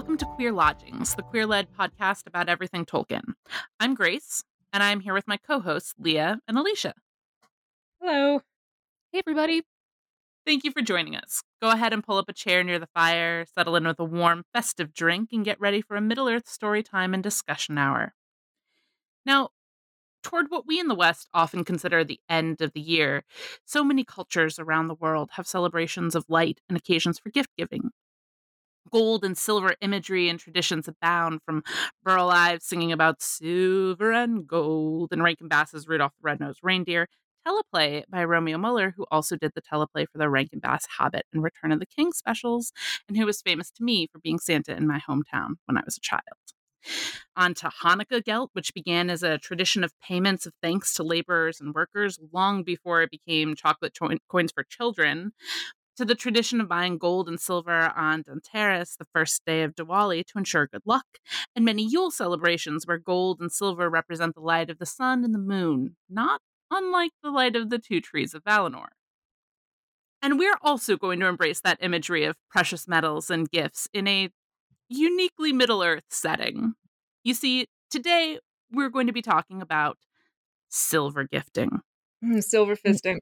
Welcome to Queer Lodgings, the queer led podcast about everything Tolkien. I'm Grace, and I'm here with my co hosts, Leah and Alicia. Hello. Hey, everybody. Thank you for joining us. Go ahead and pull up a chair near the fire, settle in with a warm, festive drink, and get ready for a Middle Earth story time and discussion hour. Now, toward what we in the West often consider the end of the year, so many cultures around the world have celebrations of light and occasions for gift giving. Gold and silver imagery and traditions abound from Burl Ives singing about silver and gold and Rankin Bass's Rudolph the Red-Nosed Reindeer, teleplay by Romeo Muller, who also did the teleplay for the Rankin Bass Hobbit and Return of the King specials, and who was famous to me for being Santa in my hometown when I was a child. On to Hanukkah gelt, which began as a tradition of payments of thanks to laborers and workers long before it became chocolate cho- coins for children, to the tradition of buying gold and silver on Dhanteras, the first day of Diwali, to ensure good luck, and many Yule celebrations where gold and silver represent the light of the sun and the moon, not unlike the light of the two trees of Valinor. And we're also going to embrace that imagery of precious metals and gifts in a uniquely Middle Earth setting. You see, today we're going to be talking about silver gifting. Mm, silver fisting.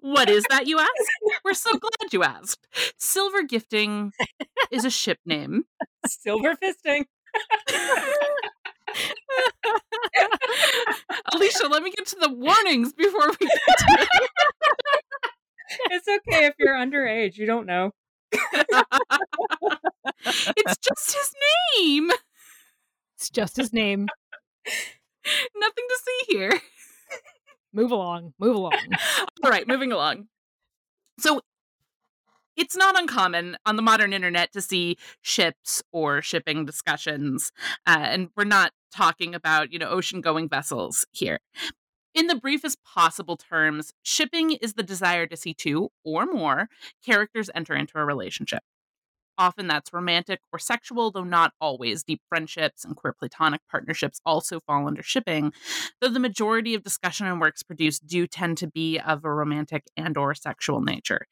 What is that, you ask? We're so glad you asked. Silver gifting is a ship name. Silver fisting. Alicia, let me get to the warnings before we get to it. It's okay if you're underage. You don't know. it's just his name. It's just his name. Nothing to see here. Move along. Move along. All right, moving along. So it's not uncommon on the modern internet to see ships or shipping discussions. Uh, and we're not talking about, you know, ocean going vessels here. In the briefest possible terms, shipping is the desire to see two or more characters enter into a relationship. Often that's romantic or sexual, though not always. Deep friendships and queer platonic partnerships also fall under shipping, though the majority of discussion and works produced do tend to be of a romantic and or sexual nature.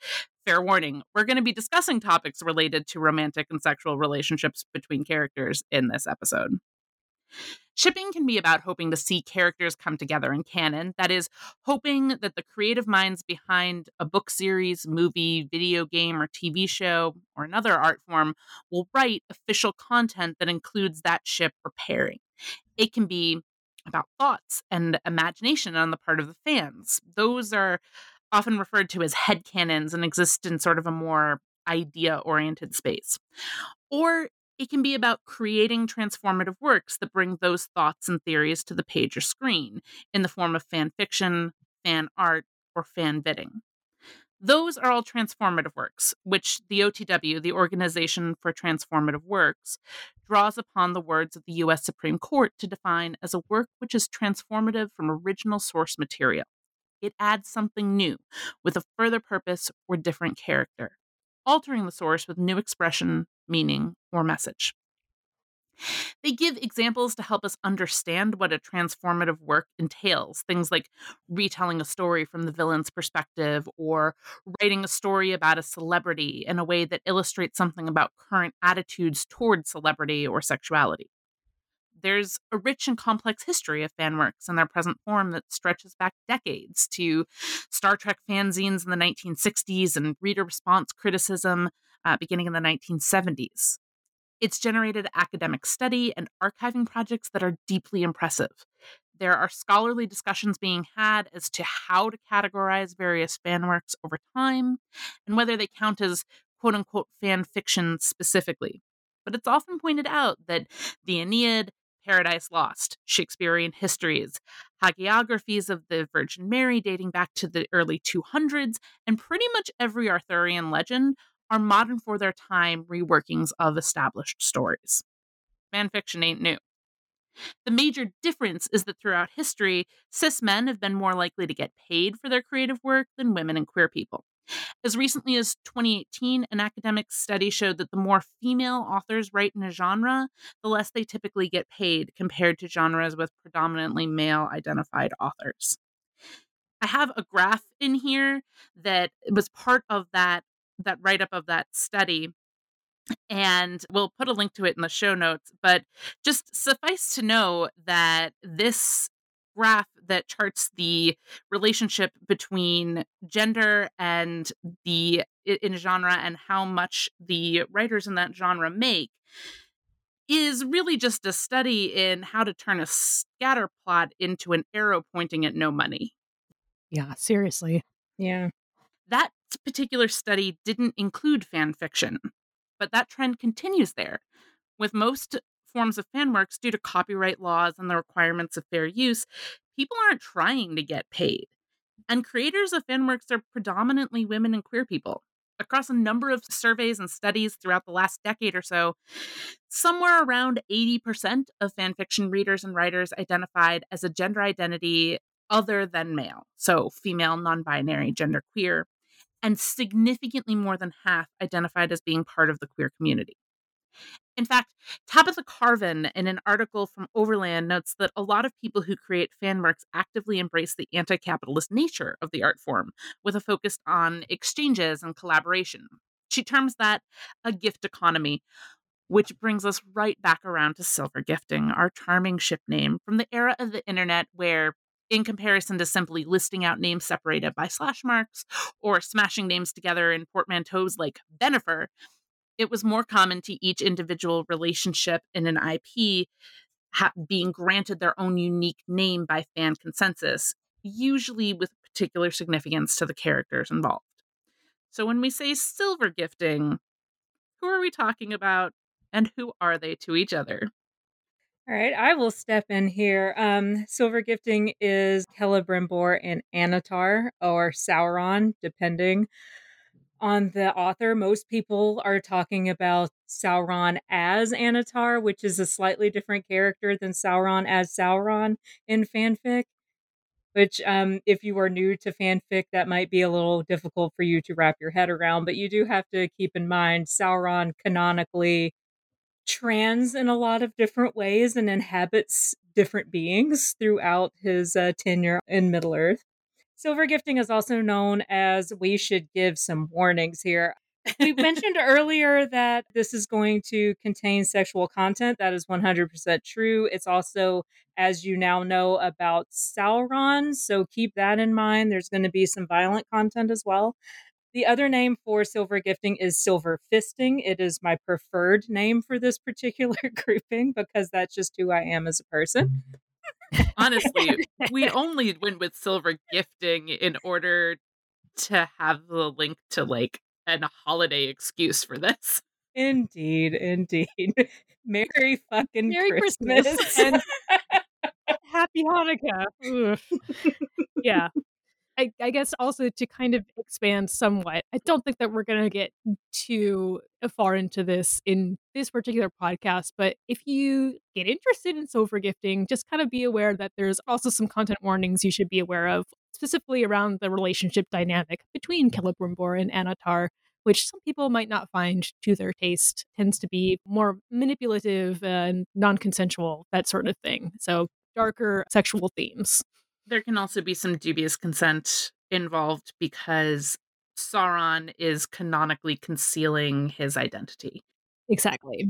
Fair warning, we're going to be discussing topics related to romantic and sexual relationships between characters in this episode. Shipping can be about hoping to see characters come together in canon. That is, hoping that the creative minds behind a book series, movie, video game, or TV show, or another art form will write official content that includes that ship or pairing. It can be about thoughts and imagination on the part of the fans. Those are often referred to as headcanons and exist in sort of a more idea oriented space. Or it can be about creating transformative works that bring those thoughts and theories to the page or screen in the form of fan fiction, fan art, or fan vidding. Those are all transformative works, which the OTW, the Organization for Transformative Works, draws upon the words of the U.S. Supreme Court to define as a work which is transformative from original source material. It adds something new with a further purpose or different character, altering the source with new expression, meaning, or message. They give examples to help us understand what a transformative work entails. Things like retelling a story from the villain's perspective or writing a story about a celebrity in a way that illustrates something about current attitudes toward celebrity or sexuality. There's a rich and complex history of fan works in their present form that stretches back decades to Star Trek fanzines in the 1960s and reader response criticism uh, beginning in the 1970s. It's generated academic study and archiving projects that are deeply impressive. There are scholarly discussions being had as to how to categorize various fan works over time and whether they count as quote unquote fan fiction specifically. But it's often pointed out that the Aeneid, Paradise Lost, Shakespearean histories, hagiographies of the Virgin Mary dating back to the early 200s, and pretty much every Arthurian legend are modern for their time reworkings of established stories. Fan fiction ain't new. The major difference is that throughout history, cis men have been more likely to get paid for their creative work than women and queer people. As recently as 2018, an academic study showed that the more female authors write in a genre, the less they typically get paid compared to genres with predominantly male identified authors. I have a graph in here that was part of that that write up of that study And we'll put a link to it in the show notes. But just suffice to know that this graph that charts the relationship between gender and the in genre and how much the writers in that genre make is really just a study in how to turn a scatter plot into an arrow pointing at no money. Yeah, seriously. Yeah. That particular study didn't include fan fiction, but that trend continues there. With most forms of fan works, due to copyright laws and the requirements of fair use, people aren't trying to get paid. And creators of fan works are predominantly women and queer people. Across a number of surveys and studies throughout the last decade or so, somewhere around 80% of fanfiction readers and writers identified as a gender identity other than male, so female, non binary, gender queer, and significantly more than half identified as being part of the queer community. In fact, Tabitha Carvan, in an article from Overland, notes that a lot of people who create fan works actively embrace the anti capitalist nature of the art form, with a focus on exchanges and collaboration. She terms that a gift economy, which brings us right back around to silver gifting, our charming ship name from the era of the internet where in comparison to simply listing out names separated by slash marks or smashing names together in portmanteaus like Bennifer, it was more common to each individual relationship in an IP ha- being granted their own unique name by fan consensus, usually with particular significance to the characters involved. So when we say silver gifting, who are we talking about and who are they to each other? All right, I will step in here. Um, silver gifting is Celebrimbor and Annatar or Sauron, depending on the author. Most people are talking about Sauron as Annatar, which is a slightly different character than Sauron as Sauron in fanfic. Which, um, if you are new to fanfic, that might be a little difficult for you to wrap your head around. But you do have to keep in mind Sauron canonically trans in a lot of different ways and inhabits different beings throughout his uh, tenure in Middle Earth. Silver gifting is also known as we should give some warnings here. we mentioned earlier that this is going to contain sexual content. That is 100% true. It's also, as you now know, about Sauron. So keep that in mind. There's going to be some violent content as well. The other name for silver gifting is silver fisting. It is my preferred name for this particular grouping because that's just who I am as a person. Honestly, we only went with silver gifting in order to have the link to like an holiday excuse for this. Indeed, indeed. Merry fucking Merry Christmas. Christmas and Happy Hanukkah. yeah. I, I, guess also to kind of expand somewhat, I don't think that we're going to get too far into this in this particular podcast. But if you get interested in silver gifting, just kind of be aware that there's also some content warnings you should be aware of, specifically around the relationship dynamic between Celebrimbor and Annatar, which some people might not find to their taste, tends to be more manipulative and non consensual, that sort of thing. So darker sexual themes there can also be some dubious consent involved because Sauron is canonically concealing his identity. Exactly.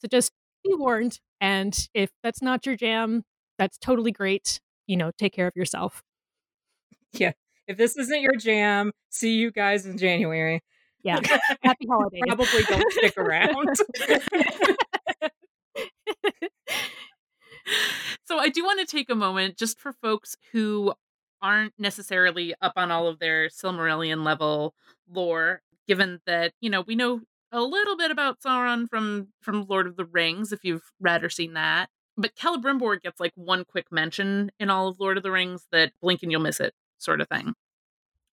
So just be warned. And if that's not your jam, that's totally great. You know, take care of yourself. Yeah. If this isn't your jam, see you guys in January. Yeah. Happy holidays. Probably don't stick around. so I do want to take a moment just for folks who aren't necessarily up on all of their Silmarillion level lore, given that, you know, we know a little bit about Sauron from from Lord of the Rings, if you've read or seen that. But Celebrimbor gets like one quick mention in all of Lord of the Rings that blink and you'll miss it, sort of thing.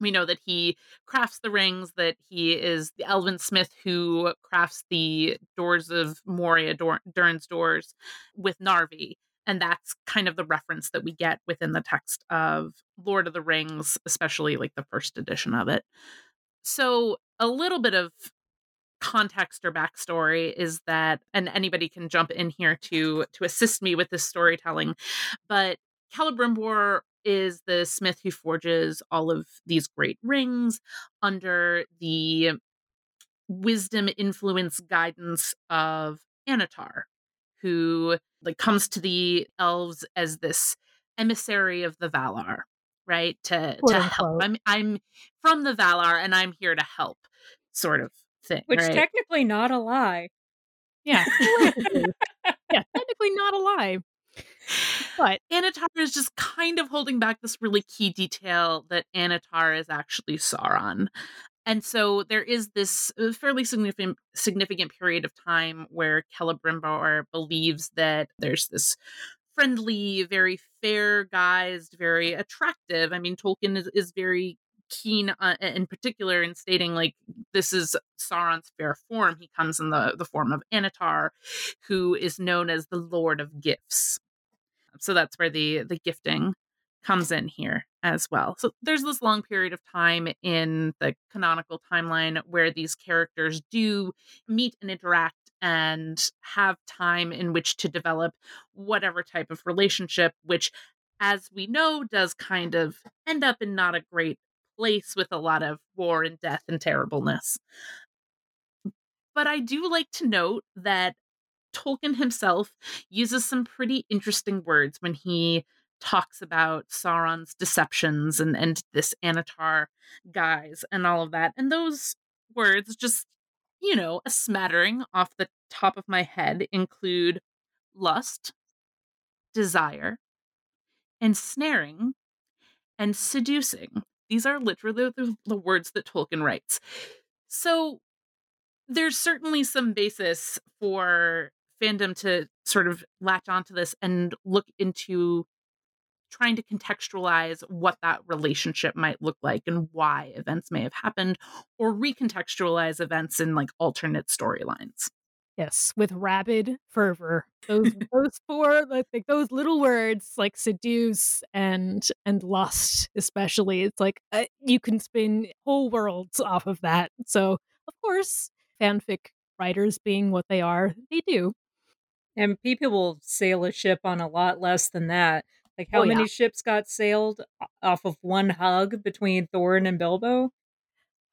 We know that he crafts the rings, that he is the elven smith who crafts the doors of Moria, Dur- Durin's doors with Narvi. And that's kind of the reference that we get within the text of Lord of the Rings, especially like the first edition of it. So, a little bit of context or backstory is that and anybody can jump in here to to assist me with this storytelling but Celebrimbor is the smith who forges all of these great rings under the wisdom, influence, guidance of Annatar, who like comes to the elves as this emissary of the Valar, right? To Quote to help. I'm I'm from the Valar and I'm here to help, sort of thing. Which right? technically not a lie. Yeah. technically. yeah, technically not a lie. But Annatar is just kind of holding back this really key detail that Annatar is actually Sauron. And so there is this uh, fairly significant significant period of time where Celebrimbor believes that there's this friendly, very fair guised, very attractive. I mean, Tolkien is, is very keen uh, in particular in stating like this is Sauron's fair form. He comes in the the form of Annatar, who is known as the Lord of Gifts. So that's where the the gifting comes in here as well. So there's this long period of time in the canonical timeline where these characters do meet and interact and have time in which to develop whatever type of relationship, which, as we know, does kind of end up in not a great place with a lot of war and death and terribleness. But I do like to note that Tolkien himself uses some pretty interesting words when he talks about Sauron's deceptions and, and this Annatar guise and all of that. And those words, just, you know, a smattering off the top of my head, include lust, desire, ensnaring, and seducing. These are literally the, the words that Tolkien writes. So there's certainly some basis for fandom to sort of latch onto this and look into trying to contextualize what that relationship might look like and why events may have happened or recontextualize events in like alternate storylines. yes, with rabid fervor. Those those four like, like those little words like seduce and and lust especially. It's like uh, you can spin whole worlds off of that. So, of course, fanfic writers being what they are, they do. And people will sail a ship on a lot less than that. Like how Oh, yeah. many ships got sailed off of one hug between Thorin and Bilbo?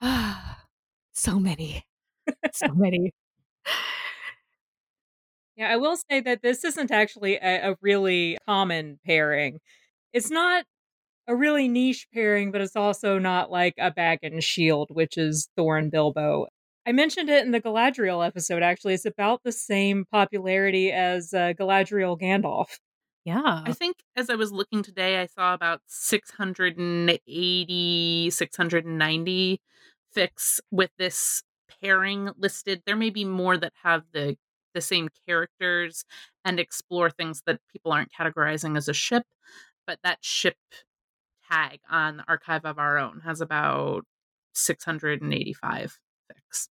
so many. So many. Yeah, I will say that this isn't actually a, a really common pairing. It's not a really niche pairing, but it's also not like a Bagginshield, which is Thorin Bilbo. I mentioned it in the Galadriel episode, actually. It's about the same popularity as uh, Galadriel Gandalf. Yeah. I think as I was looking today, I saw about 680, 690 fics with this pairing listed. There may be more that have the the same characters and explore things that people aren't categorizing as a ship, but that ship tag on the Archive of Our Own has about 685 fics.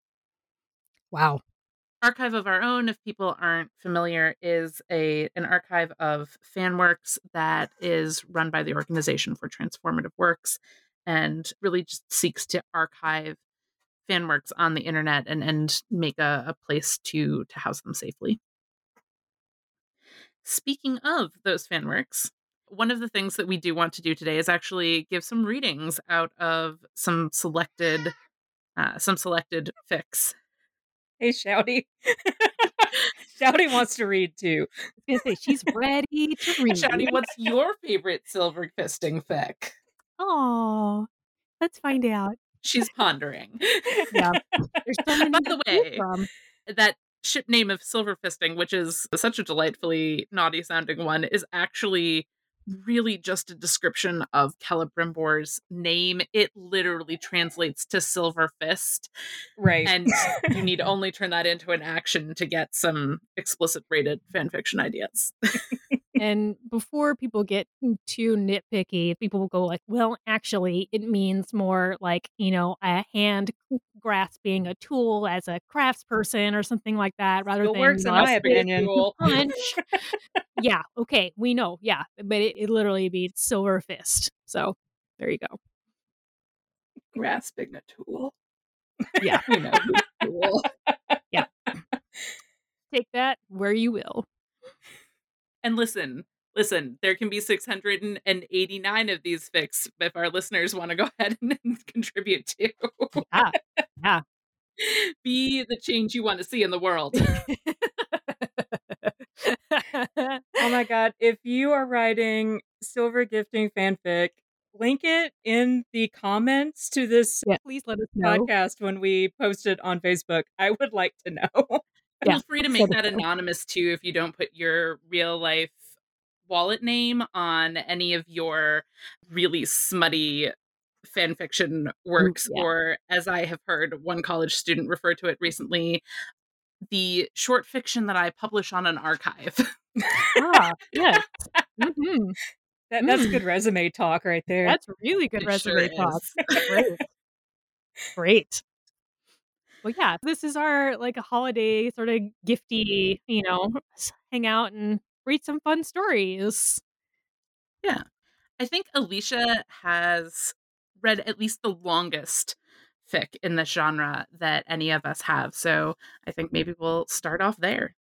Wow. Archive of Our Own, if people aren't familiar, is a an archive of fan works that is run by the Organization for Transformative Works and really just seeks to archive fan works on the internet and, and make a, a place to to house them safely. Speaking of those fan works, one of the things that we do want to do today is actually give some readings out of some selected uh, some selected fics Hey, Shouty. Shouty wants to read too. I was gonna say she's ready to read. Shouty, what's your favorite silver fisting fic? Oh, let's find out. She's pondering. Yeah. There's so many By the way, from. that ship name of silver fisting, which is such a delightfully naughty sounding one, is actually really just a description of Celebrimbor's name. It literally translates to silver fist, Right. and you need only turn that into an action to get some explicit rated fanfiction ideas. And before people get too nitpicky, people will go like, "Well, actually, it means more like you know a hand grasping a tool as a craftsperson or something like that, rather Still than works in my opinion. Punch." yeah. Okay. We know. Yeah. But it, it literally means silver fist. So there you go. Grasping a tool. Yeah. You know, tool. Take that where you will. And listen, listen, there can be 689 of these fics if our listeners want to go ahead and contribute to. Yeah. Yeah. Be the change you want to see in the world. oh my god, if you are writing silver gifting fanfic, link it in the comments to this yeah, please let us know. podcast when we post it on Facebook. I would like to know. Feel free to make that anonymous too if you don't put your real life wallet name on any of your really smutty fan fiction works, yeah. or as I have heard one college student refer to it recently, the short fiction that I publish on an archive. ah, yes. Mm-hmm. That, that's mm. good resume talk right there. That's really good it resume sure talk. Great. Great. Well, yeah, this is our like a holiday sort of gifty, you know, hang out and read some fun stories. Yeah. I think Alicia has read at least the longest fic in this genre that any of us have. So I think maybe we'll start off there.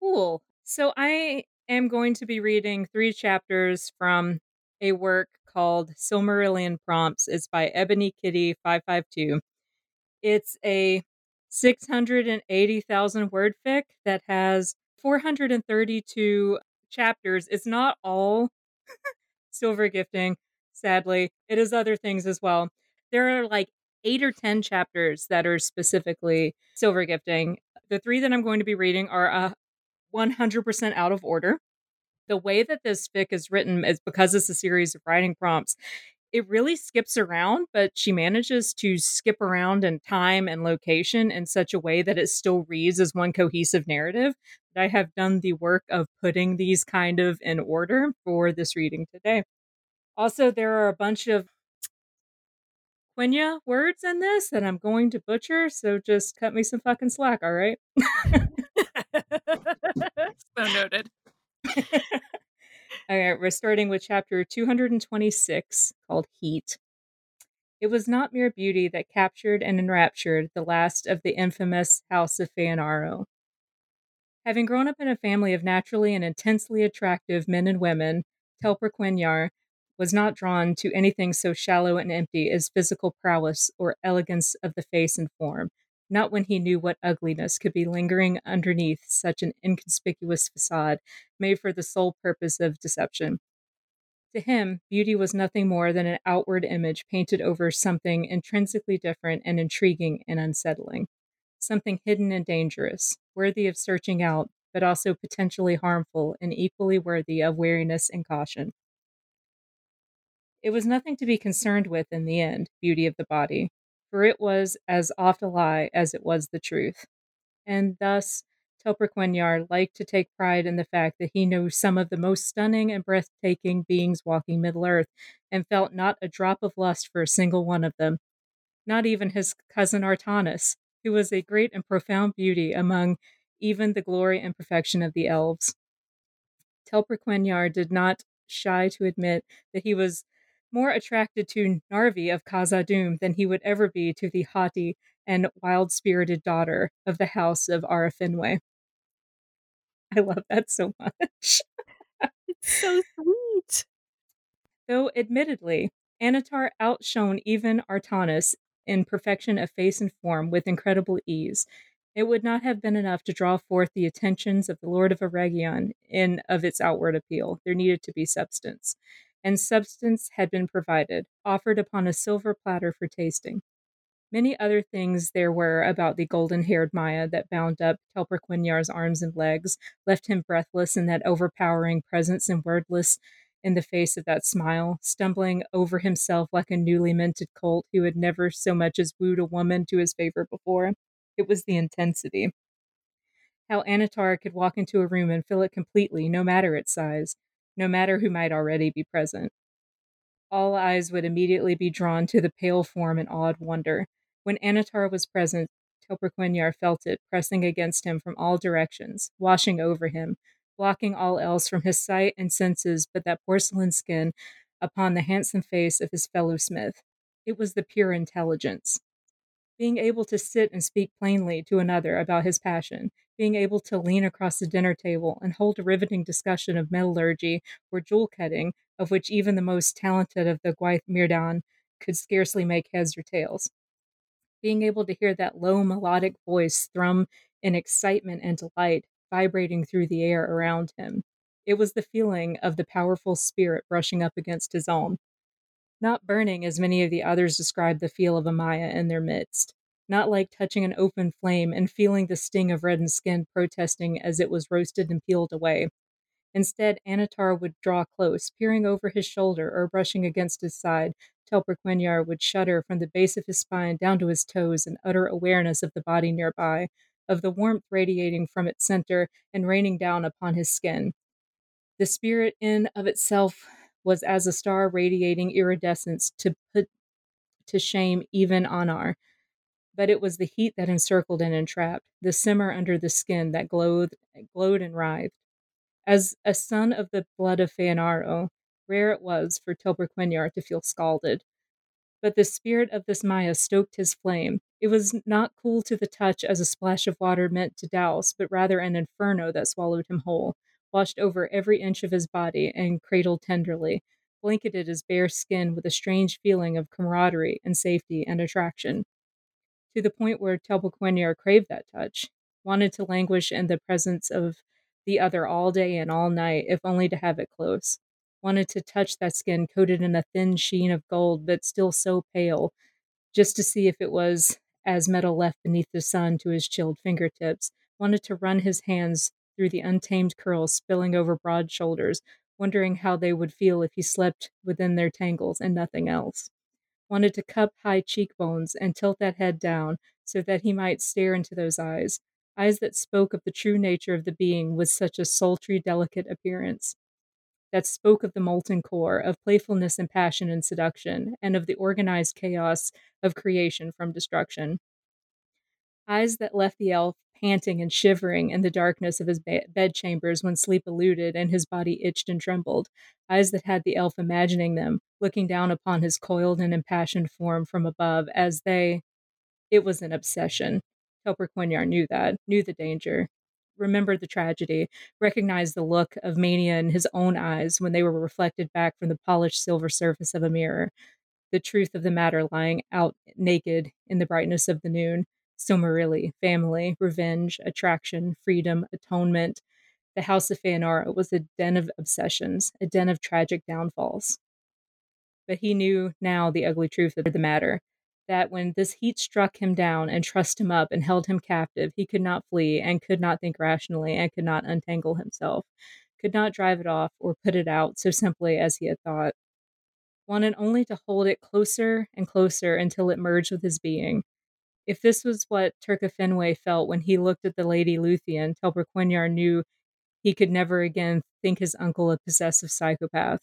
Cool. So I am going to be reading three chapters from a work called Silmarillion Prompts. It's by Ebony Kitty 552. It's a 680,000 word fic that has 432 chapters. It's not all silver gifting, sadly. It is other things as well. There are like eight or 10 chapters that are specifically silver gifting. The three that I'm going to be reading are uh, 100% out of order. The way that this fic is written is because it's a series of writing prompts. It really skips around, but she manages to skip around in time and location in such a way that it still reads as one cohesive narrative. I have done the work of putting these kind of in order for this reading today. Also, there are a bunch of Quenya words in this that I'm going to butcher, so just cut me some fucking slack, all right? so noted. all right, we're starting with chapter 226 called Heat. It was not mere beauty that captured and enraptured the last of the infamous House of Feanaro. Having grown up in a family of naturally and intensely attractive men and women, Telper Quenyar was not drawn to anything so shallow and empty as physical prowess or elegance of the face and form, not when he knew what ugliness could be lingering underneath such an inconspicuous facade made for the sole purpose of deception. To him, beauty was nothing more than an outward image painted over something intrinsically different and intriguing and unsettling, something hidden and dangerous, worthy of searching out, but also potentially harmful and equally worthy of wariness and caution. It was nothing to be concerned with in the end, beauty of the body, for it was as oft a lie as it was the truth. And thus, Telper Quenyar liked to take pride in the fact that he knew some of the most stunning and breathtaking beings walking Middle Earth, and felt not a drop of lust for a single one of them, not even his cousin Artanis, who was a great and profound beauty among even the glory and perfection of the elves. Telper Quenyar did not shy to admit that he was more attracted to Narvi of Khazad-dûm than he would ever be to the haughty and wild spirited daughter of the house of Arafinwe. I love that so much. it's so sweet. Though admittedly, Annatar outshone even Artanis in perfection of face and form with incredible ease, it would not have been enough to draw forth the attentions of the Lord of Eregion in of its outward appeal. There needed to be substance and substance had been provided, offered upon a silver platter for tasting. Many other things there were about the golden haired Maya that bound up Telper Quenyar's arms and legs, left him breathless in that overpowering presence and wordless in the face of that smile, stumbling over himself like a newly minted colt who had never so much as wooed a woman to his favor before. It was the intensity. How Annatar could walk into a room and fill it completely, no matter its size, no matter who might already be present. All eyes would immediately be drawn to the pale form in awed wonder. When Annatar was present, Telperquenyar felt it pressing against him from all directions, washing over him, blocking all else from his sight and senses but that porcelain skin upon the handsome face of his fellow smith. It was the pure intelligence. Being able to sit and speak plainly to another about his passion, being able to lean across the dinner table and hold a riveting discussion of metallurgy or jewel cutting, of which even the most talented of the Mírdain could scarcely make heads or tails. being able to hear that low melodic voice thrum in excitement and delight vibrating through the air around him. It was the feeling of the powerful spirit brushing up against his own. Not burning as many of the others described the feel of Amaya in their midst. Not like touching an open flame and feeling the sting of reddened skin protesting as it was roasted and peeled away. Instead, Annatar would draw close, peering over his shoulder or brushing against his side, till Telperquenyar would shudder from the base of his spine down to his toes in utter awareness of the body nearby, of the warmth radiating from its center and raining down upon his skin. The spirit in of itself was as a star radiating iridescence to put to shame even Anar. But it was the heat that encircled and entrapped, the simmer under the skin that glowed, glowed and writhed. As a son of the blood of Feanaro, rare it was for Telperquenyar to feel scalded. But the spirit of this Maya stoked his flame. It was not cool to the touch as a splash of water meant to douse, but rather an inferno that swallowed him whole, washed over every inch of his body and cradled tenderly, blanketed his bare skin with a strange feeling of camaraderie and safety and attraction. To the point where Telperquenyar craved that touch, wanted to languish in the presence of the other all day and all night, if only to have it close. Wanted to touch that skin coated in a thin sheen of gold, but still so pale, just to see if it was as metal left beneath the sun to his chilled fingertips. Wanted to run his hands through the untamed curls spilling over broad shoulders, wondering how they would feel if he slept within their tangles and nothing else. Wanted to cup high cheekbones and tilt that head down so that he might stare into those eyes, eyes that spoke of the true nature of the being with such a sultry, delicate appearance, that spoke of the molten core, of playfulness and passion and seduction, and of the organized chaos of creation from destruction. Eyes that left the elf panting and shivering in the darkness of his be- bedchambers when sleep eluded and his body itched and trembled, eyes that had the elf imagining them, looking down upon his coiled and impassioned form from above as they. It was an obsession. Telperquenyar knew that, knew the danger, remembered the tragedy, recognized the look of mania in his own eyes when they were reflected back from the polished silver surface of a mirror, the truth of the matter lying out naked in the brightness of the noon. Silmarilli, family, revenge, attraction, freedom, atonement. The House of Feanara was a den of obsessions, a den of tragic downfalls. But he knew now the ugly truth of the matter that when this heat struck him down and trussed him up and held him captive, he could not flee and could not think rationally and could not untangle himself, could not drive it off or put it out so simply as he had thought. Wanted only to hold it closer and closer until it merged with his being. If this was what Turcafinwe felt when he looked at the Lady Luthien, Telperquenyar knew he could never again think his uncle a possessive psychopath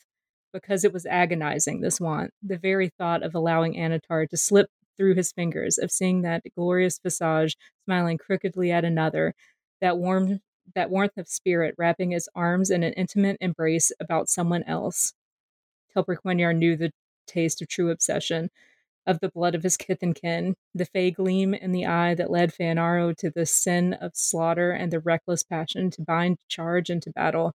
because it was agonizing, this want, the very thought of allowing Annatar to slip through his fingers, of seeing that glorious visage smiling crookedly at another, that warm that warmth of spirit wrapping his arms in an intimate embrace about someone else. Telperquenyar knew the taste of true obsession, of the blood of his kith and kin, the fey gleam in the eye that led Feanaro to the sin of slaughter and the reckless passion to bind, charge, and to battle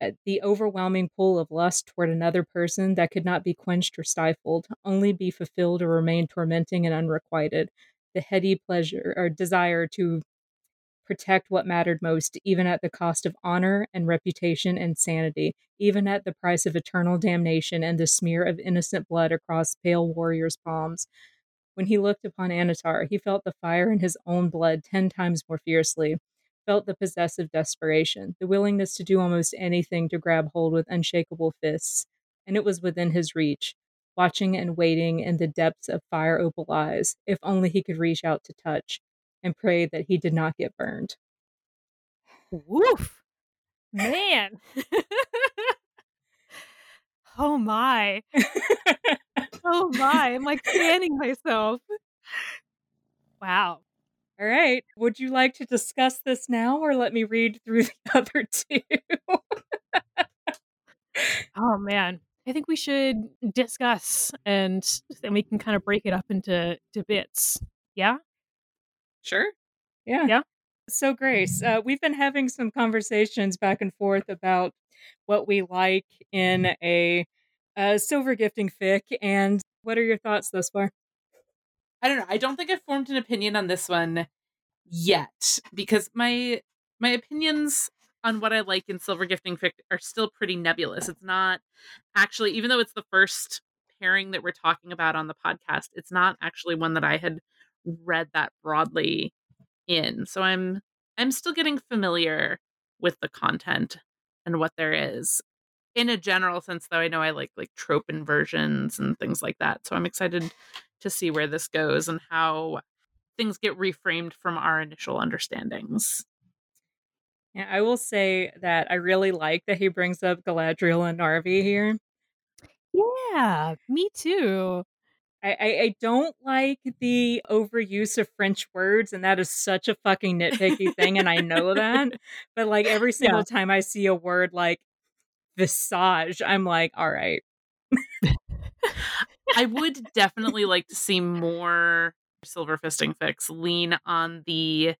uh, the overwhelming pull of lust toward another person that could not be quenched or stifled, only be fulfilled or remain tormenting and unrequited, the heady pleasure or desire to protect what mattered most, even at the cost of honor and reputation and sanity, even at the price of eternal damnation and the smear of innocent blood across pale warriors' palms. When he looked upon Annatar, he felt the fire in his own blood ten times more fiercely felt the possessive desperation, the willingness to do almost anything to grab hold with unshakable fists, and it was within his reach, watching and waiting in the depths of fire opal eyes, if only he could reach out to touch and pray that he did not get burned. Woof! Man! oh my. oh my. I'm like fanning myself. Wow. All right. Would you like to discuss this now or let me read through the other two? oh man. I think we should discuss and then we can kind of break it up into to bits. Yeah? Sure. Yeah. Yeah. So, Grace, uh, we've been having some conversations back and forth about what we like in a, a silver gifting fic, and what are your thoughts thus far? I don't know. I don't think I've formed an opinion on this one yet because my my opinions on what I like in silver gifting fic are still pretty nebulous. It's not actually, even though it's the first pairing that we're talking about on the podcast, it's not actually one that I had read that broadly in. So I'm I'm still getting familiar with the content and what there is. In a general sense, though, I know I like like trope inversions and things like that. So I'm excited to see where this goes and how things get reframed from our initial understandings. Yeah, I will say that I really like that he brings up Galadriel and Narvi here. Yeah, me too. I, I, I don't like the overuse of French words, and that is such a fucking nitpicky thing, and I know that. But like every single yeah. time I see a word like visage, I'm like, all right. I would definitely like to see more silver fisting fics lean on the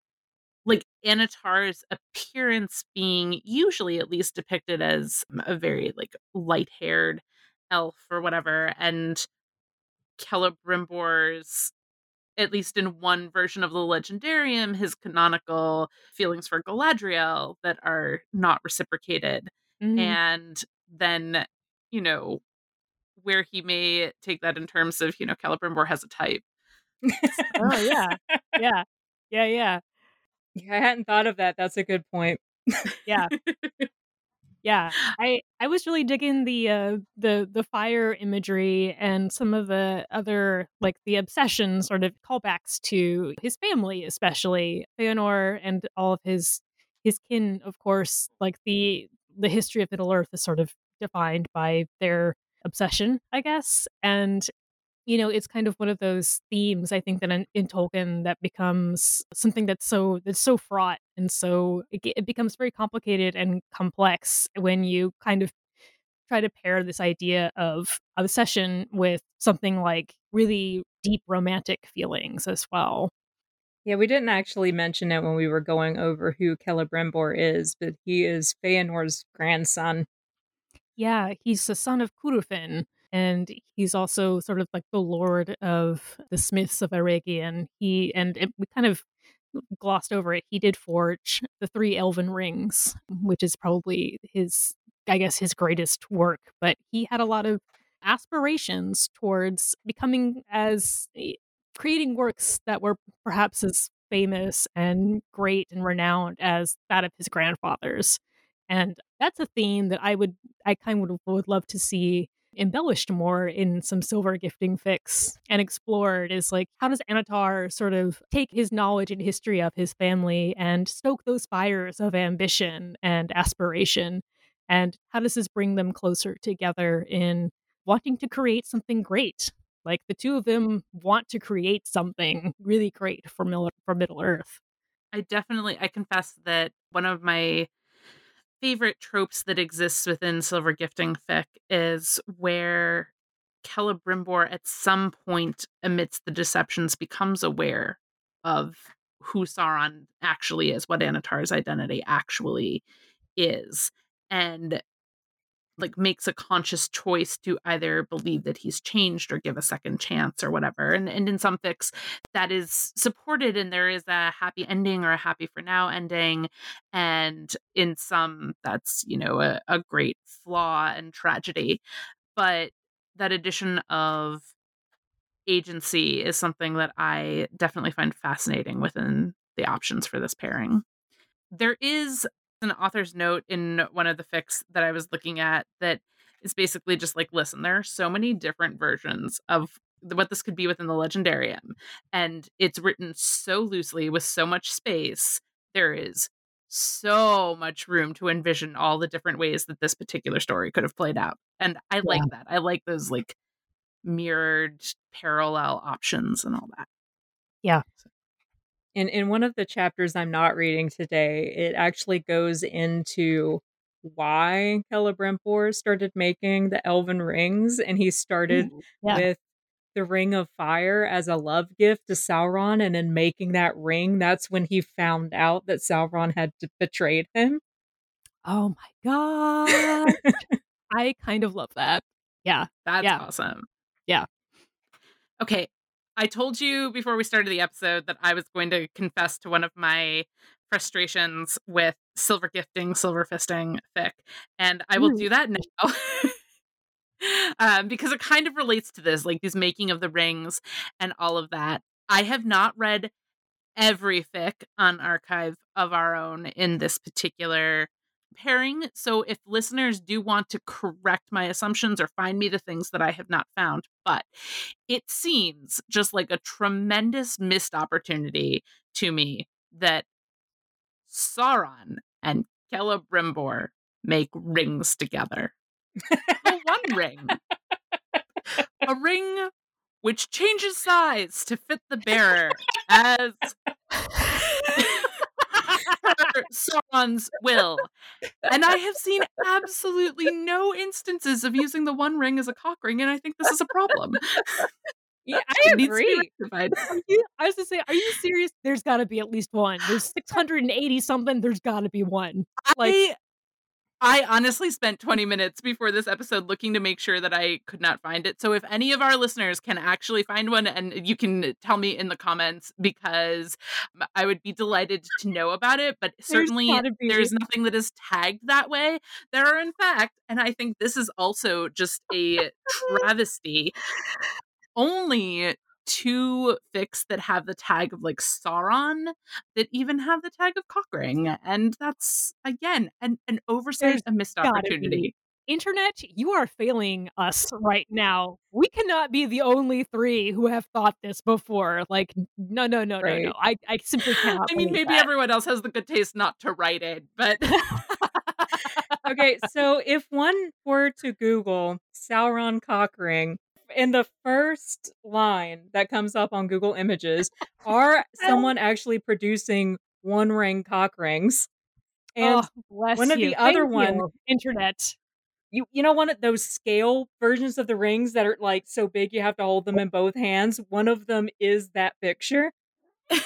like Annatar's appearance being usually at least depicted as a very like light-haired elf or whatever and Celebrimbor's at least in one version of the legendarium his canonical feelings for Galadriel that are not reciprocated mm-hmm. and then you know where he may take that in terms of you know Celebrimbor has a type oh yeah yeah yeah yeah yeah, I hadn't thought of that. That's a good point. yeah. Yeah. I I was really digging the uh the the fire imagery and some of the other like the obsession sort of callbacks to his family especially Feanor and all of his his kin of course like the the history of Middle Earth is sort of defined by their obsession, I guess. And you know, it's kind of one of those themes I think that in, in Tolkien that becomes something that's so that's so fraught and so it, it becomes very complicated and complex when you kind of try to pair this idea of obsession with something like really deep romantic feelings as well. Yeah, we didn't actually mention it when we were going over who Celebrimbor is, but he is Feanor's grandson. Yeah, he's the son of Curufin, and he's also sort of like the lord of the smiths of Eregion. He and it, we kind of glossed over it. He did forge the three elven rings, which is probably his, I guess, his greatest work. But he had a lot of aspirations towards becoming as eh, creating works that were perhaps as famous and great and renowned as that of his grandfathers. And that's a theme that I would, I kind of would, would love to see embellished more in some silver gifting fics and explored is like how does Annatar sort of take his knowledge and history of his family and stoke those fires of ambition and aspiration and how does this bring them closer together in wanting to create something great like the two of them want to create something really great for Middle, for Middle Earth. I definitely I confess that one of my favorite tropes that exists within Silver Gifting fic is where Celebrimbor at some point amidst the deceptions becomes aware of who Sauron actually is, what Annatar's identity actually is. And like makes a conscious choice to either believe that he's changed or give a second chance or whatever. And and in some fics that is supported and there is a happy ending or a happy for now ending. And in some that's, you know, a, a great flaw and tragedy. But that addition of agency is something that I definitely find fascinating within the options for this pairing. There is an author's note in one of the fics that I was looking at that is basically just like, listen, there are so many different versions of what this could be within the legendarium. And it's written so loosely with so much space. There is so much room to envision all the different ways that this particular story could have played out. And I yeah. like that. I like those like mirrored parallel options and all that. Yeah in in one of the chapters I'm not reading today, it actually goes into why Celebrimbor started making the elven rings, and he started Ooh, yeah. with the ring of fire as a love gift to Sauron, and in making that ring, that's when he found out that Sauron had betrayed him. Oh my god! I kind of love that. Yeah, that's yeah. awesome. Yeah. Okay, I told you before we started the episode that I was going to confess to one of my frustrations with silver gifting, silver fisting fic, and I will Ooh. do that now. um, because it kind of relates to this, like these making of the rings and all of that. I have not read every fic on Archive of Our Own in this particular pairing. So if listeners do want to correct my assumptions or find me the things that I have not found, but it seems just like a tremendous missed opportunity to me that Sauron and Celebrimbor make rings together. the one ring. A ring which changes size to fit the bearer as Sauron's will. And I have seen absolutely no instances of using the one ring as a cock ring, and I think this is a problem. Yeah, I It needs to be agree. I was gonna say, are you serious? There's got to be at least one. There's 680 something. There's got to be one. Like- I, I honestly spent 20 minutes before this episode looking to make sure that I could not find it. So if any of our listeners can actually find one and you can tell me in the comments because I would be delighted to know about it, but certainly gotta there's nothing that is tagged that way. There are in fact, and I think this is also just a travesty. Only two fics that have the tag of like Sauron that even have the tag of Cockring. And that's again an, an oversight, a missed opportunity. Internet, you are failing us right now. We cannot be the only three who have thought this before. Like, no, no, no, Right. no, no. I, I simply cannot. I mean, maybe that. everyone else has the good taste not to write it, but okay, so if one were to Google Sauron cock ring, in the first line that comes up on Google Images, are oh. someone actually producing one ring cock rings? And oh, bless one of you. the other Thank one- you, Internet. you you know one of those scale versions of the rings that are like so big you have to hold them in both hands. One of them is that picture.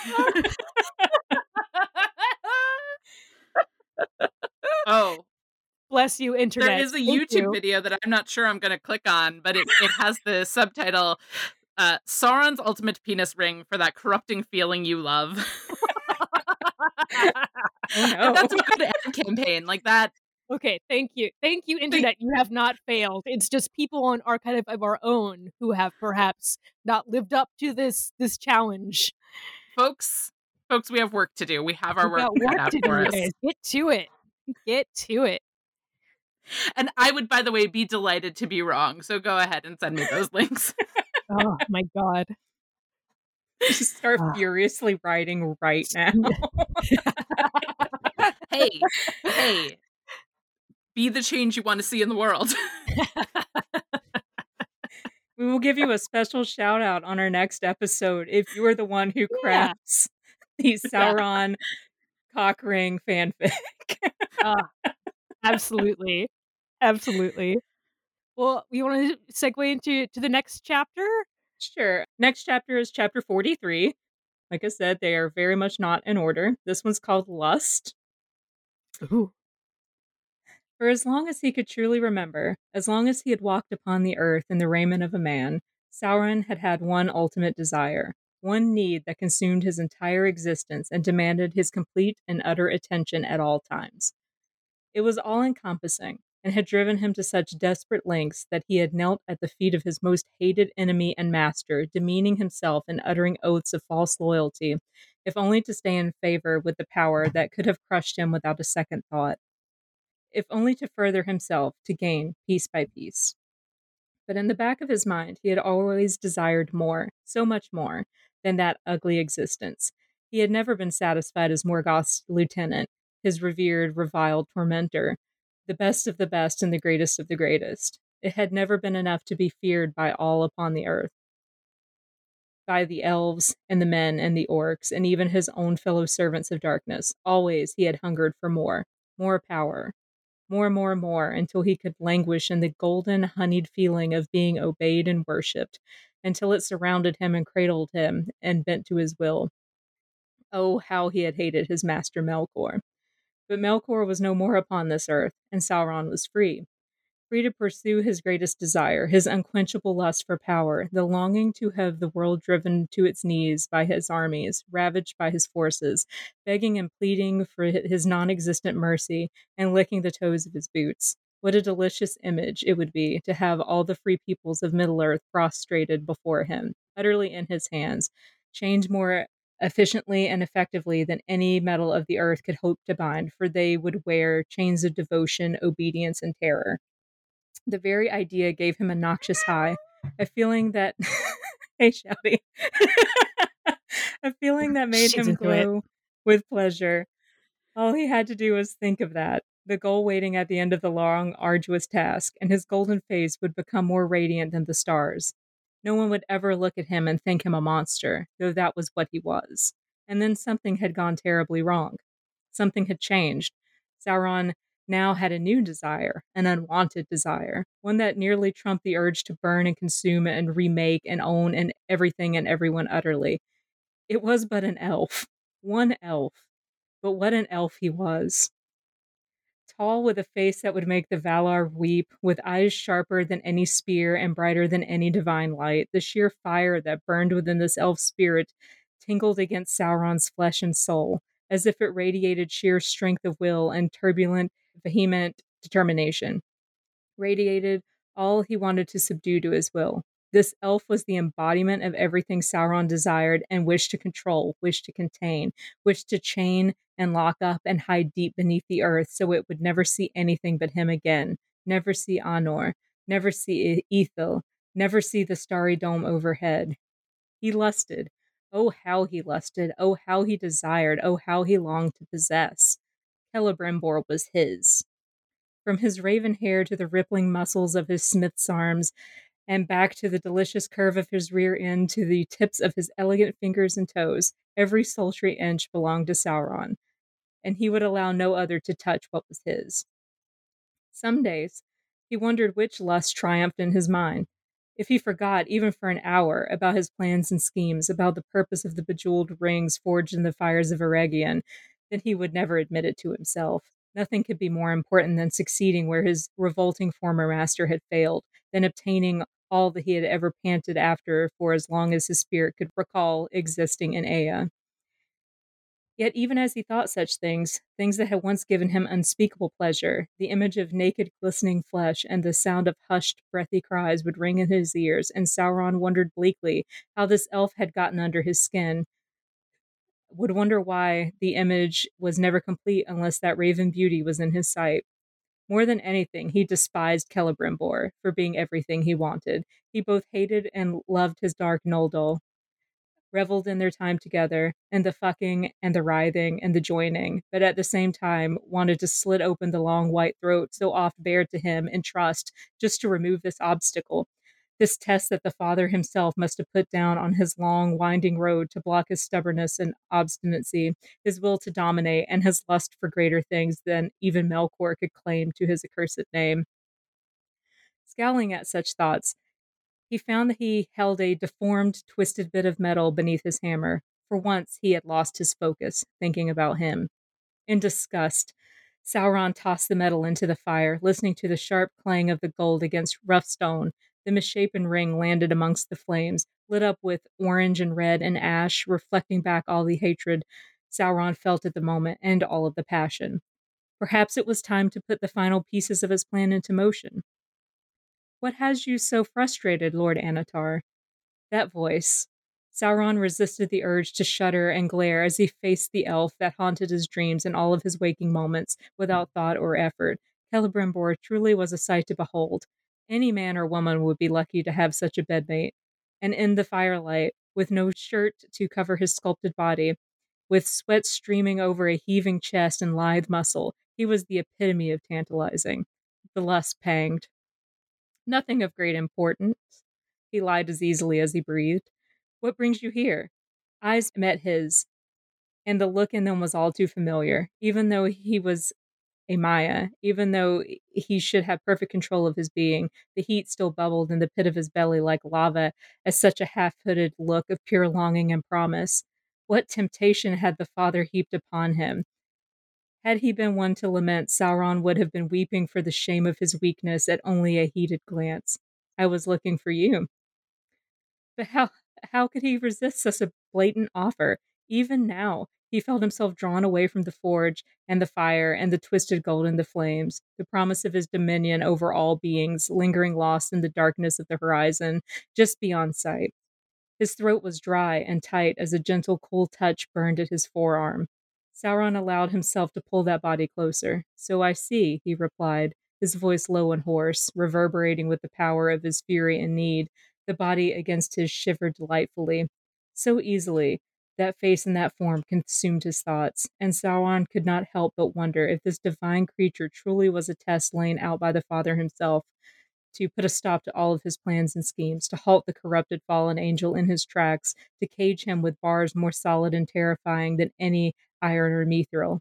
oh, Bless you, Internet. there is a Thank YouTube you. video that I'm not sure I'm going to click on, but it, it has the subtitle uh, Sauron's ultimate penis ring for that corrupting feeling you love. Oh that's a good ad campaign. Like that Okay, thank you. Thank you, Internet. You have not failed. It's just people on Archive of Our Own who have perhaps not lived up to this this challenge. folks folks we have work to do we have our We've work work to do, us. Get to it. Get to it. And i would by the way be delighted to be wrong so go ahead and send me those links Oh my god. Just start Ah. furiously writing right now. hey hey be the change you want to see in the world We will give you a special shout out on our next episode if you are the one who Yeah. crafts the Sauron cock ring fanfic. Absolutely. Absolutely. Well, we want to segue into to the next chapter. Sure. Next chapter is chapter 43. Like I said, they are very much not in order. This one's called Lust. Ooh. For as long as he could truly remember, as long as he had walked upon the earth in the raiment of a man, Sauron had had one ultimate desire, one need that consumed his entire existence and demanded his complete and utter attention at all times. It was all encompassing and had driven him to such desperate lengths that he had knelt at the feet of his most hated enemy and master, demeaning himself and uttering oaths of false loyalty, if only to stay in favor with the power that could have crushed him without a second thought if only to further himself to gain piece by piece. But in the back of his mind, he had always desired more, so much more, than that ugly existence. He had never been satisfied as Morgoth's lieutenant, his revered, reviled tormentor, the best of the best and the greatest of the greatest. It had never been enough to be feared by all upon the earth. By the elves and the men and the orcs, and even his own fellow servants of darkness. Always he had hungered for more, more power, more, more, more, until he could languish in the golden, honeyed feeling of being obeyed and worshipped, until it surrounded him and cradled him and bent to his will. Oh, how he had hated his master Melkor. But Melkor was no more upon this earth, and Sauron was free. free to pursue his greatest desire, his unquenchable lust for power, the longing to have the world driven to its knees by his armies, ravaged by his forces, begging and pleading for his non existent mercy, and licking the toes of his boots. What a delicious image it would be to have all the free peoples of Middle Earth prostrated before him, utterly in his hands, chained more efficiently and effectively than any metal of the earth could hope to bind, for they would wear chains of devotion, obedience, and terror. The very idea gave him a noxious high, a feeling that, hey, Shelby, a feeling that made She's him it. glow with pleasure. All he had to do was think of that, the goal waiting at the end of the long, arduous task, and his golden face would become more radiant than the stars. No one would ever look at him and think him a monster, though that was what he was. And then something had gone terribly wrong. Something had changed. Sauron now had a new desire, an unwanted desire, one that nearly trumped the urge to burn and consume and remake and own and everything and everyone utterly. It was but an elf, one elf, but what an elf he was. Tall with a face that would make the Valar weep, with eyes sharper than any spear and brighter than any divine light, the sheer fire that burned within this elf spirit tingled against Sauron's flesh and soul, as if it radiated sheer strength of will and turbulent vehement determination, radiated all he wanted to subdue to his will. This elf was the embodiment of everything Sauron desired and wished to control, wished to contain, wished to chain and lock up and hide deep beneath the earth so it would never see anything but him again, never see Anor, never see Ithil, never see the starry dome overhead. He lusted. Oh, how he lusted. Oh, how he desired. Oh, how he longed to possess. Celebrimbor was his. From his raven hair to the rippling muscles of his smith's arms, and back to the delicious curve of his rear end to the tips of his elegant fingers and toes, every sultry inch belonged to Sauron, and he would allow no other to touch what was his. Some days, he wondered which lust triumphed in his mind. If he forgot, even for an hour, about his plans and schemes, about the purpose of the bejeweled rings forged in the fires of Eregion, then he would never admit it to himself. Nothing could be more important than succeeding where his revolting former master had failed, than obtaining all that he had ever panted after for as long as his spirit could recall existing in Ea. Yet, even as he thought such things, things that had once given him unspeakable pleasure, the image of naked, glistening flesh and the sound of hushed, breathy cries would ring in his ears, and Sauron wondered bleakly how this elf had gotten under his skin, would wonder why the image was never complete unless that raven beauty was in his sight. More than anything, he despised Celebrimbor for being everything he wanted. He both hated and loved his dark Noldor, reveled in their time together, and the fucking and the writhing and the joining, but at the same time wanted to slit open the long white throat so oft bared to him in trust just to remove this obstacle this test that the father himself must have put down on his long, winding road to block his stubbornness and obstinacy, his will to dominate, and his lust for greater things than even Melkor could claim to his accursed name. Scowling at such thoughts, he found that he held a deformed, twisted bit of metal beneath his hammer. For once, he had lost his focus, thinking about him. In disgust, Sauron tossed the metal into the fire, listening to the sharp clang of the gold against rough stone the misshapen ring landed amongst the flames, lit up with orange and red and ash, reflecting back all the hatred Sauron felt at the moment and all of the passion. Perhaps it was time to put the final pieces of his plan into motion. What has you so frustrated, Lord Annatar? That voice. Sauron resisted the urge to shudder and glare as he faced the elf that haunted his dreams and all of his waking moments without thought or effort. Celebrimbor truly was a sight to behold, any man or woman would be lucky to have such a bedmate. And in the firelight, with no shirt to cover his sculpted body, with sweat streaming over a heaving chest and lithe muscle, he was the epitome of tantalizing. The lust panged. Nothing of great importance. He lied as easily as he breathed. What brings you here? Eyes met his, and the look in them was all too familiar, even though he was a Maia. Even though he should have perfect control of his being, the heat still bubbled in the pit of his belly like lava as such a half hooded look of pure longing and promise. What temptation had the father heaped upon him? Had he been one to lament, Sauron would have been weeping for the shame of his weakness at only a heated glance. I was looking for you. But how how could he resist such a blatant offer? Even now, he felt himself drawn away from the forge and the fire and the twisted gold in the flames, the promise of his dominion over all beings lingering lost in the darkness of the horizon just beyond sight. His throat was dry and tight as a gentle, cool touch burned at his forearm. Sauron allowed himself to pull that body closer. So I see, he replied, his voice low and hoarse, reverberating with the power of his fury and need. The body against his shivered delightfully. So easily, that face and that form consumed his thoughts, and Sauron could not help but wonder if this divine creature truly was a test laid out by the Father himself to put a stop to all of his plans and schemes, to halt the corrupted fallen angel in his tracks, to cage him with bars more solid and terrifying than any iron or mithril.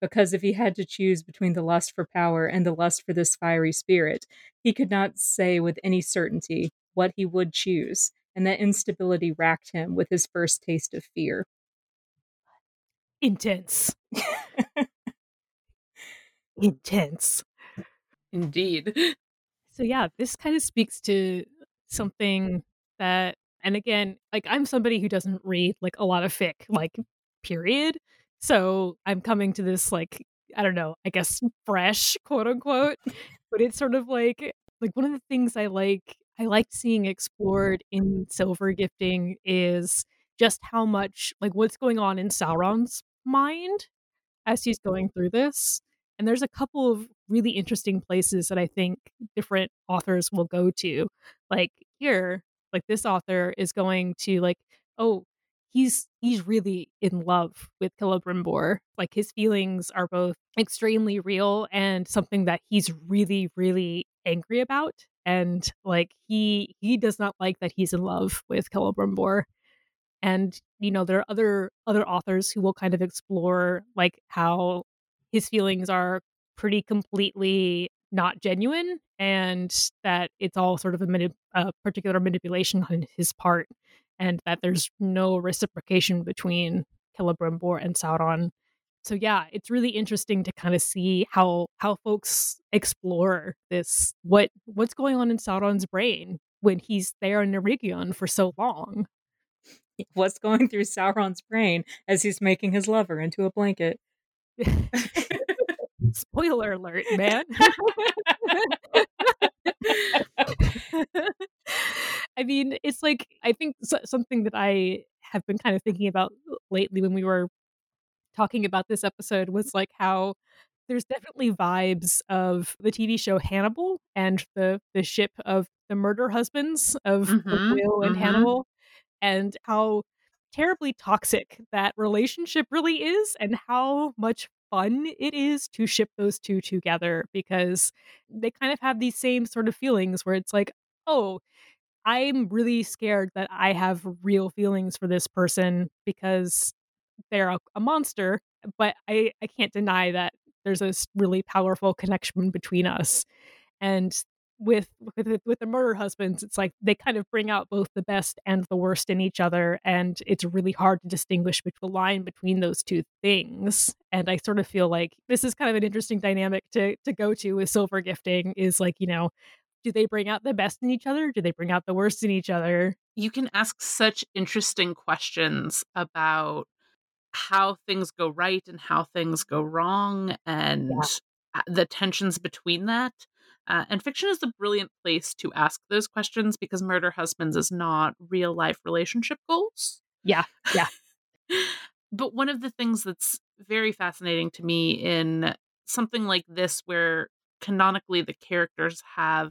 Because if he had to choose between the lust for power and the lust for this fiery spirit, he could not say with any certainty what he would choose, and that instability racked him with his first taste of fear. Intense. Intense. Indeed. So yeah, this kind of speaks to something that and again, like I'm somebody who doesn't read like a lot of fic, like period. So I'm coming to this like I don't know, I guess fresh, quote unquote. but it's sort of like like one of the things I like I liked seeing explored in silver gifting is just how much like what's going on in Sauron's mind as he's going through this. And there's a couple of really interesting places that I think different authors will go to. Like here, like this author is going to like, oh, he's he's really in love with Celebrimbor. Like his feelings are both extremely real and something that he's really, really angry about. And like he he does not like that he's in love with Celebrimbor and you know there are other other authors who will kind of explore like how his feelings are pretty completely not genuine and that it's all sort of a, a particular manipulation on his part and that there's no reciprocation between Celebrimbor and Sauron. So yeah, it's really interesting to kind of see how how folks explore this what what's going on in Sauron's brain when he's there in Eregion for so long. What's going through Sauron's brain as he's making his lover into a blanket? Spoiler alert, man. I mean, it's like I think something that I have been kind of thinking about lately when we were talking about this episode was like how there's definitely vibes of the TV show Hannibal and the the ship of the murder husbands of, mm-hmm, Will and mm-hmm. Hannibal and how terribly toxic that relationship really is and how much fun it is to ship those two together because they kind of have these same sort of feelings where it's like, oh, I'm really scared that I have real feelings for this person because they're a, a monster, but I, I can't deny that there's a really powerful connection between us. And with with with the murder husbands it's like they kind of bring out both the best and the worst in each other and it's really hard to distinguish the line between those two things. And i sort of feel like this is kind of an interesting dynamic to to go to with silver gifting is like you know do they bring out the best in each other? Do they bring out the worst in each other? You can ask such interesting questions about how things go right and how things go wrong and yeah. the tensions between that uh, and fiction is a brilliant place to ask those questions because Murder Husbands is not real life relationship goals. Yeah, yeah. but one of the things that's very fascinating to me in something like this, where canonically the characters have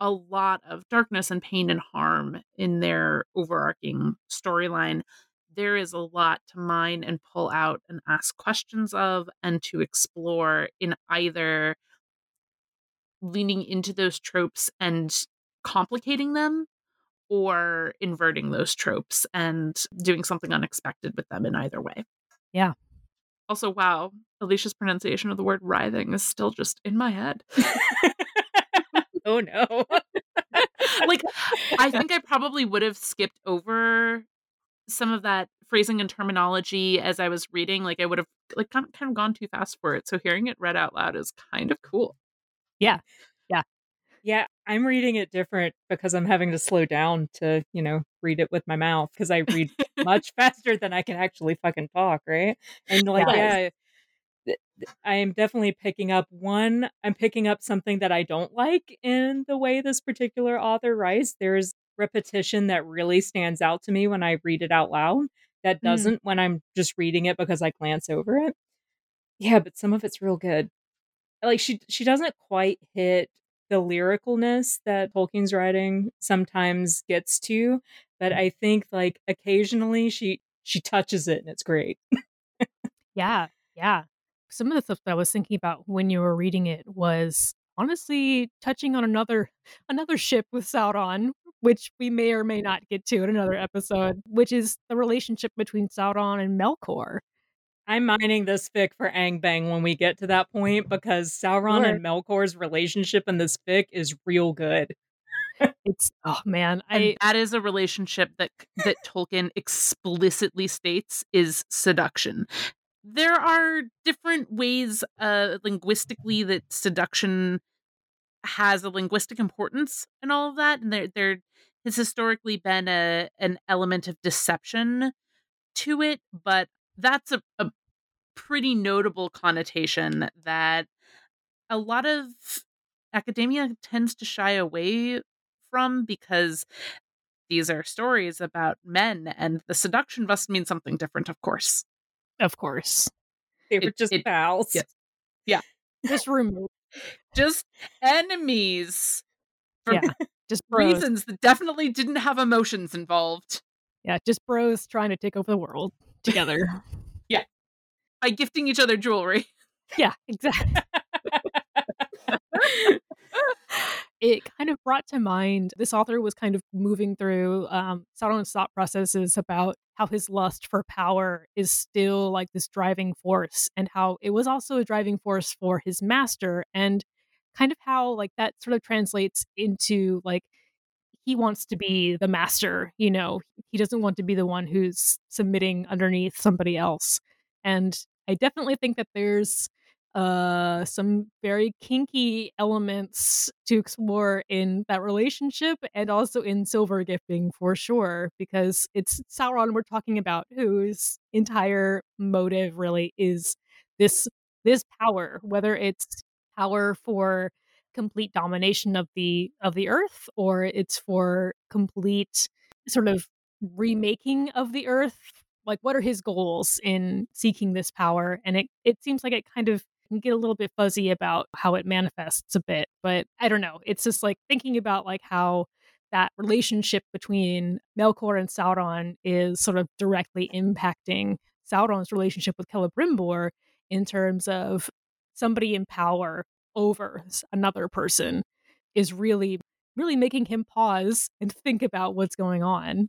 a lot of darkness and pain and harm in their overarching storyline, there is a lot to mine and pull out and ask questions of and to explore in either leaning into those tropes and complicating them or inverting those tropes and doing something unexpected with them in either way. Yeah. Also, wow, Alicia's pronunciation of the word writhing is still just in my head. oh no. like, I think I probably would have skipped over some of that phrasing and terminology as I was reading. Like I would have like kind of, kind of gone too fast for it. So hearing it read out loud is kind of cool. Yeah. Yeah. Yeah, I'm reading it different because I'm having to slow down to, you know, read it with my mouth because I read much faster than I can actually fucking talk, right? And like, Yes. yeah, I am definitely picking up one. I'm picking up something that I don't like in the way this particular author writes. There's repetition that really stands out to me when I read it out loud that Mm. doesn't when I'm just reading it because I glance over it. Yeah, but some of it's real good. Like she she doesn't quite hit the lyricalness that Tolkien's writing sometimes gets to, but I think like occasionally she she touches it and it's great. Yeah, yeah. Some of the stuff that I was thinking about when you were reading it was honestly touching on another another ship with Sauron, which we may or may not get to in another episode, which is the relationship between Sauron and Melkor. I'm mining this fic for Angbang when we get to that point because Sauron Sure. and Melkor's relationship in this fic is real good. It's oh man, And I that is a relationship that that Tolkien explicitly states is seduction. There are different ways uh linguistically that seduction has a linguistic importance and all of that and there there has historically been a an element of deception to it, but that's a, a pretty notable connotation that a lot of academia tends to shy away from because these are stories about men and the seduction must mean something different of course of course They were It- just it- pals. yes. Yeah. Just remove just enemies for yeah, just bros. reasons that definitely didn't have emotions involved Yeah, just bros trying to take over the world together. Yeah. By gifting each other jewelry yeah, exactly. it kind of brought to mind this author was kind of moving through um, Sauron's thought processes about how his lust for power is still like this driving force, and how it was also a driving force for his master, and kind of how like that sort of translates into like he wants to be the master. You know, he doesn't want to be the one who's submitting underneath somebody else, and I definitely think that there's uh some very kinky elements to explore in that relationship and also in silver gifting for sure because it's Sauron we're talking about whose entire motive really is this this power whether it's power for complete domination of the of the earth or it's for complete sort of remaking of the earth? Like what are his goals in seeking this power? And it it seems like it kind of can get a little bit fuzzy about how it manifests a bit but i don't know. It's just like thinking about like how that relationship between melkor and sauron is sort of directly impacting sauron's relationship with celebrimbor in terms of somebody in power over another person is really really making him pause and think about what's going on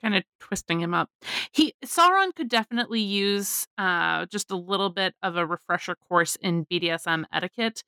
kind of twisting him up. He Sauron could definitely use uh just a little bit of a refresher course in BDSM etiquette,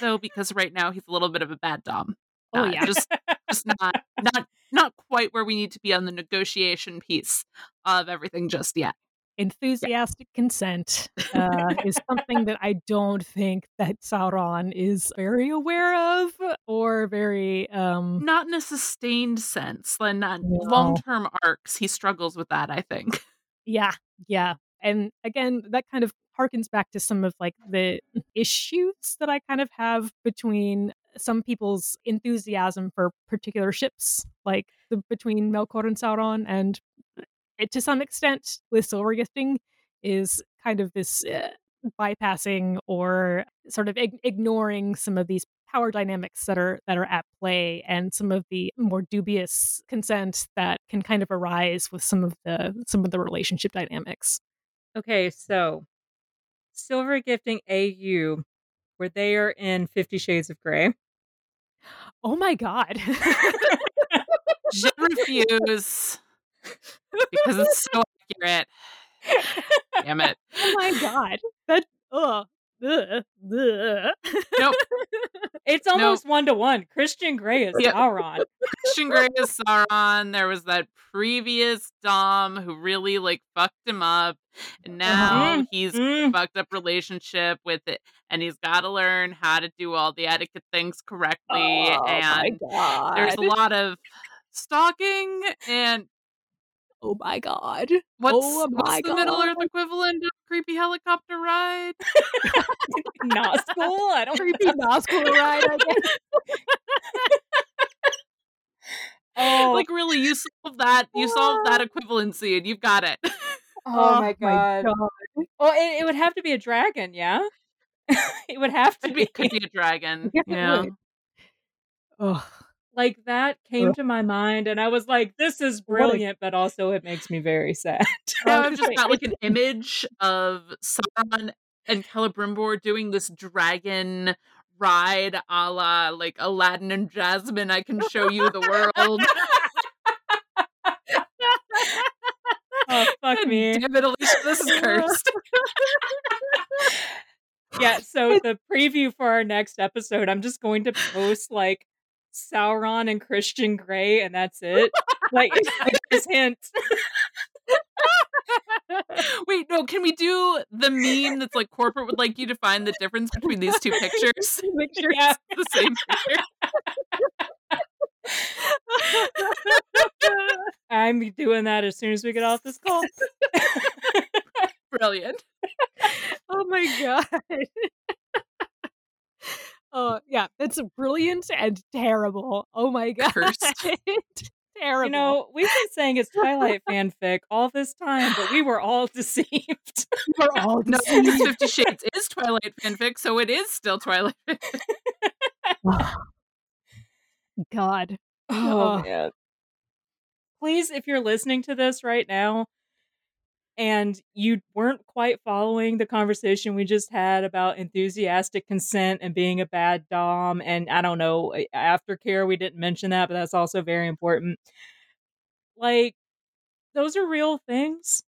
though, because right now he's a little bit of a bad dom. oh Uh, yeah just just not not not quite where we need to be on the negotiation piece of everything just yet. Enthusiastic consent uh, is something that I don't think that Sauron is very aware of or very um Not in a sustained sense, like not No. long term arcs. He struggles with that, I think. yeah, yeah. And again, that kind of harkens back to some of like the issues that I kind of have between some people's enthusiasm for particular ships, like the between Melkor and Sauron, and to some extent with silver gifting is kind of this uh, bypassing or sort of ig- ignoring some of these power dynamics that are that are at play and some of the more dubious consent that can kind of arise with some of the some of the relationship dynamics. Okay, so silver gifting AU, where they are in Fifty Shades of Grey. Oh my god. Je refuse because it's so accurate. Damn it. oh my god. That ugh. Ugh, ugh. Nope. It's almost one to one. Christian Grey is yep. Sauron. Christian Grey is Sauron. There was that previous Dom who really like fucked him up, and now mm-hmm. he's mm. fucked up relationship with it, and he's got to learn how to do all the etiquette things correctly. Oh, and there's a lot of stalking and Oh my god. What's, oh my what's the. Middle Earth equivalent of creepy helicopter ride? Nazgul? I don't creepy Nazgul ride, I guess. oh. Like really, you solve that you solve that equivalency and you've got it. Oh, oh my, god. my god. Well, it, it, would have to be a dragon, yeah? it would have to be. It could be a dragon. yeah. yeah. Oh like that came to my mind and I was like, this is brilliant, but also it makes me very sad. now I've just got like an image of Sauron and Celebrimbor doing this dragon ride a la like Aladdin and Jasmine. I can show you the world. oh fuck and me. Damn it, Alicia, this is cursed. yeah, so the preview for our next episode, I'm just going to post like Sauron and Christian Grey, and that's it. like, his hint. Wait, no, can we do the meme that's like corporate would like you to find the difference between these two pictures? pictures. Yeah. the same picture. I'm doing that as soon as we get off this call. Brilliant. Oh my god. Oh yeah, that's brilliant and terrible. Oh my god, terrible. You know, we've been saying it's Twilight fanfic all this time, but we were all deceived. we're all deceived. No, Fifty Shades is Twilight fanfic, so it is still Twilight. God. Oh, oh man. Please, if you're listening to this right now, and you weren't quite following the conversation we just had about enthusiastic consent and being a bad dom and i don't know aftercare we didn't mention that but that's also very important. Like those are real things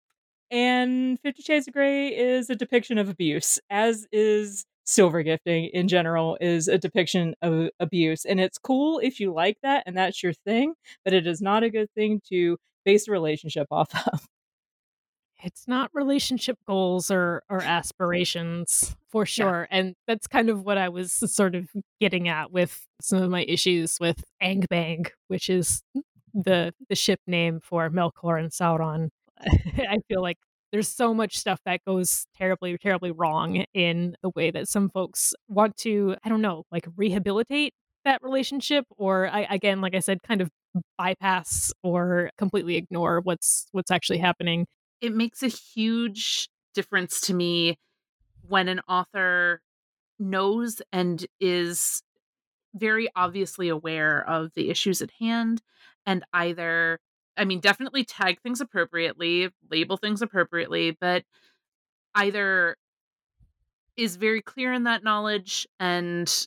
and 50 shades of gray is a depiction of abuse as is silver gifting in general is a depiction of abuse and it's cool if you like that and that's your thing but it is not a good thing to base a relationship off of it's not relationship goals or or aspirations for sure yeah. and that's kind of what i was sort of getting at with some of my issues with angbang which is the the ship name for melkor and sauron i feel like there's so much stuff that goes terribly terribly wrong in the way that some folks want to i don't know like rehabilitate that relationship or I, again like i said kind of bypass or completely ignore what's what's actually happening it makes a huge difference to me when an author knows and is very obviously aware of the issues at hand and either I mean definitely tag things appropriately, label things appropriately, but either is very clear in that knowledge and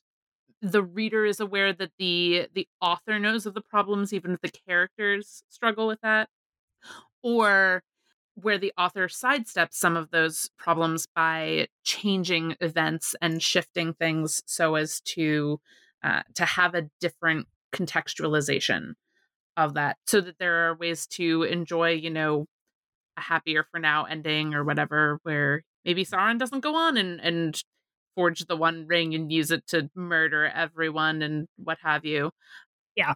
the reader is aware that the the author knows of the problems even if the characters struggle with that or where the author sidesteps some of those problems by changing events and shifting things so as to uh, to have a different contextualization of that so that there are ways to enjoy you know a happier for now ending or whatever where maybe Sauron doesn't go on and and forge the one ring and use it to murder everyone and what have you. Yeah.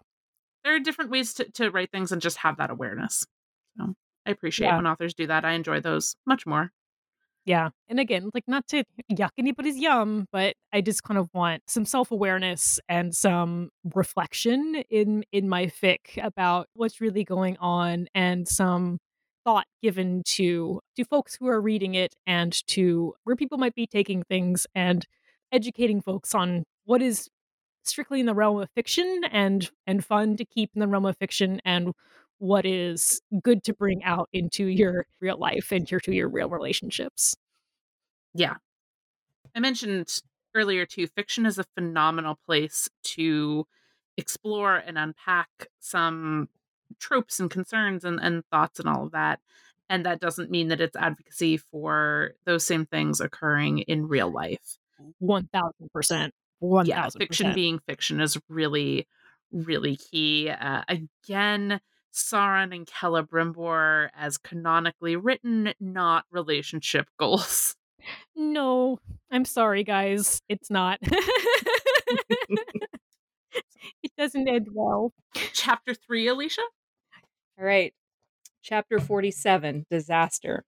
There are different ways to, to write things and just have that awareness so I appreciate yeah. when authors do that. I enjoy those much more. Yeah. And again, like not to yuck anybody's yum, but I just kind of want some self-awareness and some reflection in in my fic about what's really going on and some thought given to to folks who are reading it and to where people might be taking things and educating folks on what is strictly in the realm of fiction and and fun to keep in the realm of fiction and what is good to bring out into your real life and your to your real relationships. Yeah. I mentioned earlier too, fiction is a phenomenal place to explore and unpack some tropes and concerns and, and thoughts and all of that. And that doesn't mean that it's advocacy for those same things occurring in real life. 1000% One yeah, fiction being fiction is really, really key. Uh, again, Sauron and Celebrimbor as canonically written, not relationship goals. No, I'm sorry, guys. It's not. it doesn't end well. Chapter three, Alicia? All right. Chapter 47 Disaster.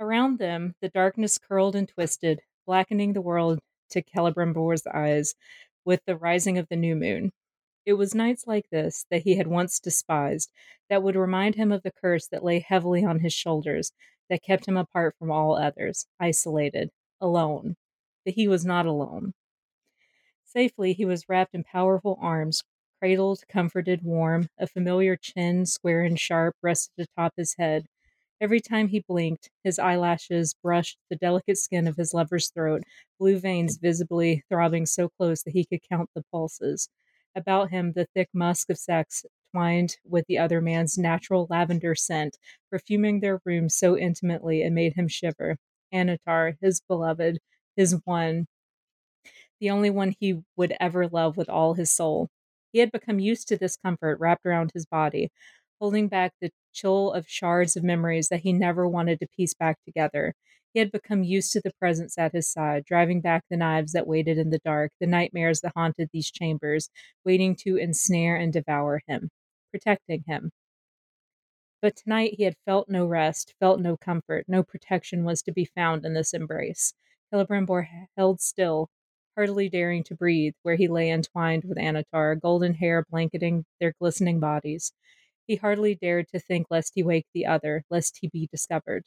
Around them, the darkness curled and twisted, blackening the world to Celebrimbor's eyes with the rising of the new moon. It was nights like this that he had once despised, that would remind him of the curse that lay heavily on his shoulders, that kept him apart from all others, isolated, alone. But he was not alone. Safely, he was wrapped in powerful arms, cradled, comforted, warm. A familiar chin, square and sharp, rested atop his head. Every time he blinked, his eyelashes brushed the delicate skin of his lover's throat, blue veins visibly throbbing so close that he could count the pulses. About him, the thick musk of sex twined with the other man's natural lavender scent, perfuming their room so intimately it made him shiver. Annatar, his beloved, his one, the only one he would ever love with all his soul. He had become used to this comfort wrapped around his body, holding back the chill of shards of memories that he never wanted to piece back together. He had become used to the presence at his side, driving back the knives that waited in the dark, the nightmares that haunted these chambers, waiting to ensnare and devour him, protecting him. But tonight he had felt no rest, felt no comfort, no protection was to be found in this embrace. Celebrimbor held still, hardly daring to breathe, where he lay entwined with Annatar, golden hair blanketing their glistening bodies. He hardly dared to think lest he wake the other, lest he be discovered.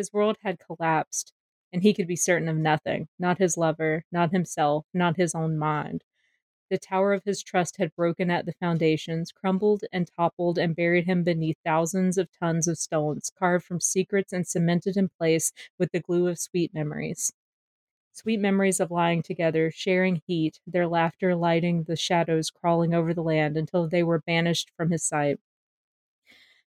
His world had collapsed, and he could be certain of nothing not his lover, not himself, not his own mind. The tower of his trust had broken at the foundations, crumbled and toppled, and buried him beneath thousands of tons of stones, carved from secrets and cemented in place with the glue of sweet memories. Sweet memories of lying together, sharing heat, their laughter lighting the shadows crawling over the land until they were banished from his sight.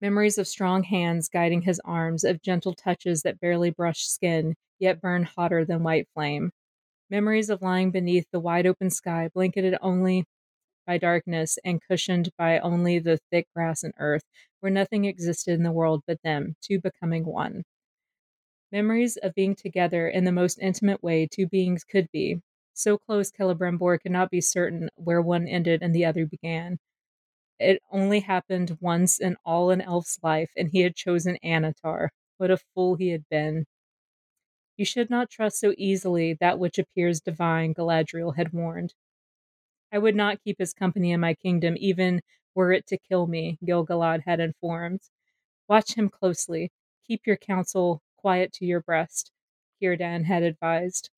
Memories of strong hands guiding his arms, of gentle touches that barely brushed skin, yet burned hotter than white flame. Memories of lying beneath the wide open sky, blanketed only by darkness and cushioned by only the thick grass and earth, where nothing existed in the world but them, two becoming one. Memories of being together in the most intimate way two beings could be. So close, Celebrimbor could not be certain where one ended and the other began. It only happened once in all an elf's life, and he had chosen Annatar. What a fool he had been. You should not trust so easily that which appears divine, Galadriel had warned. I would not keep his company in my kingdom, even were it to kill me, Gil-galad had informed. Watch him closely. Keep your counsel quiet to your breast, Círdan had advised.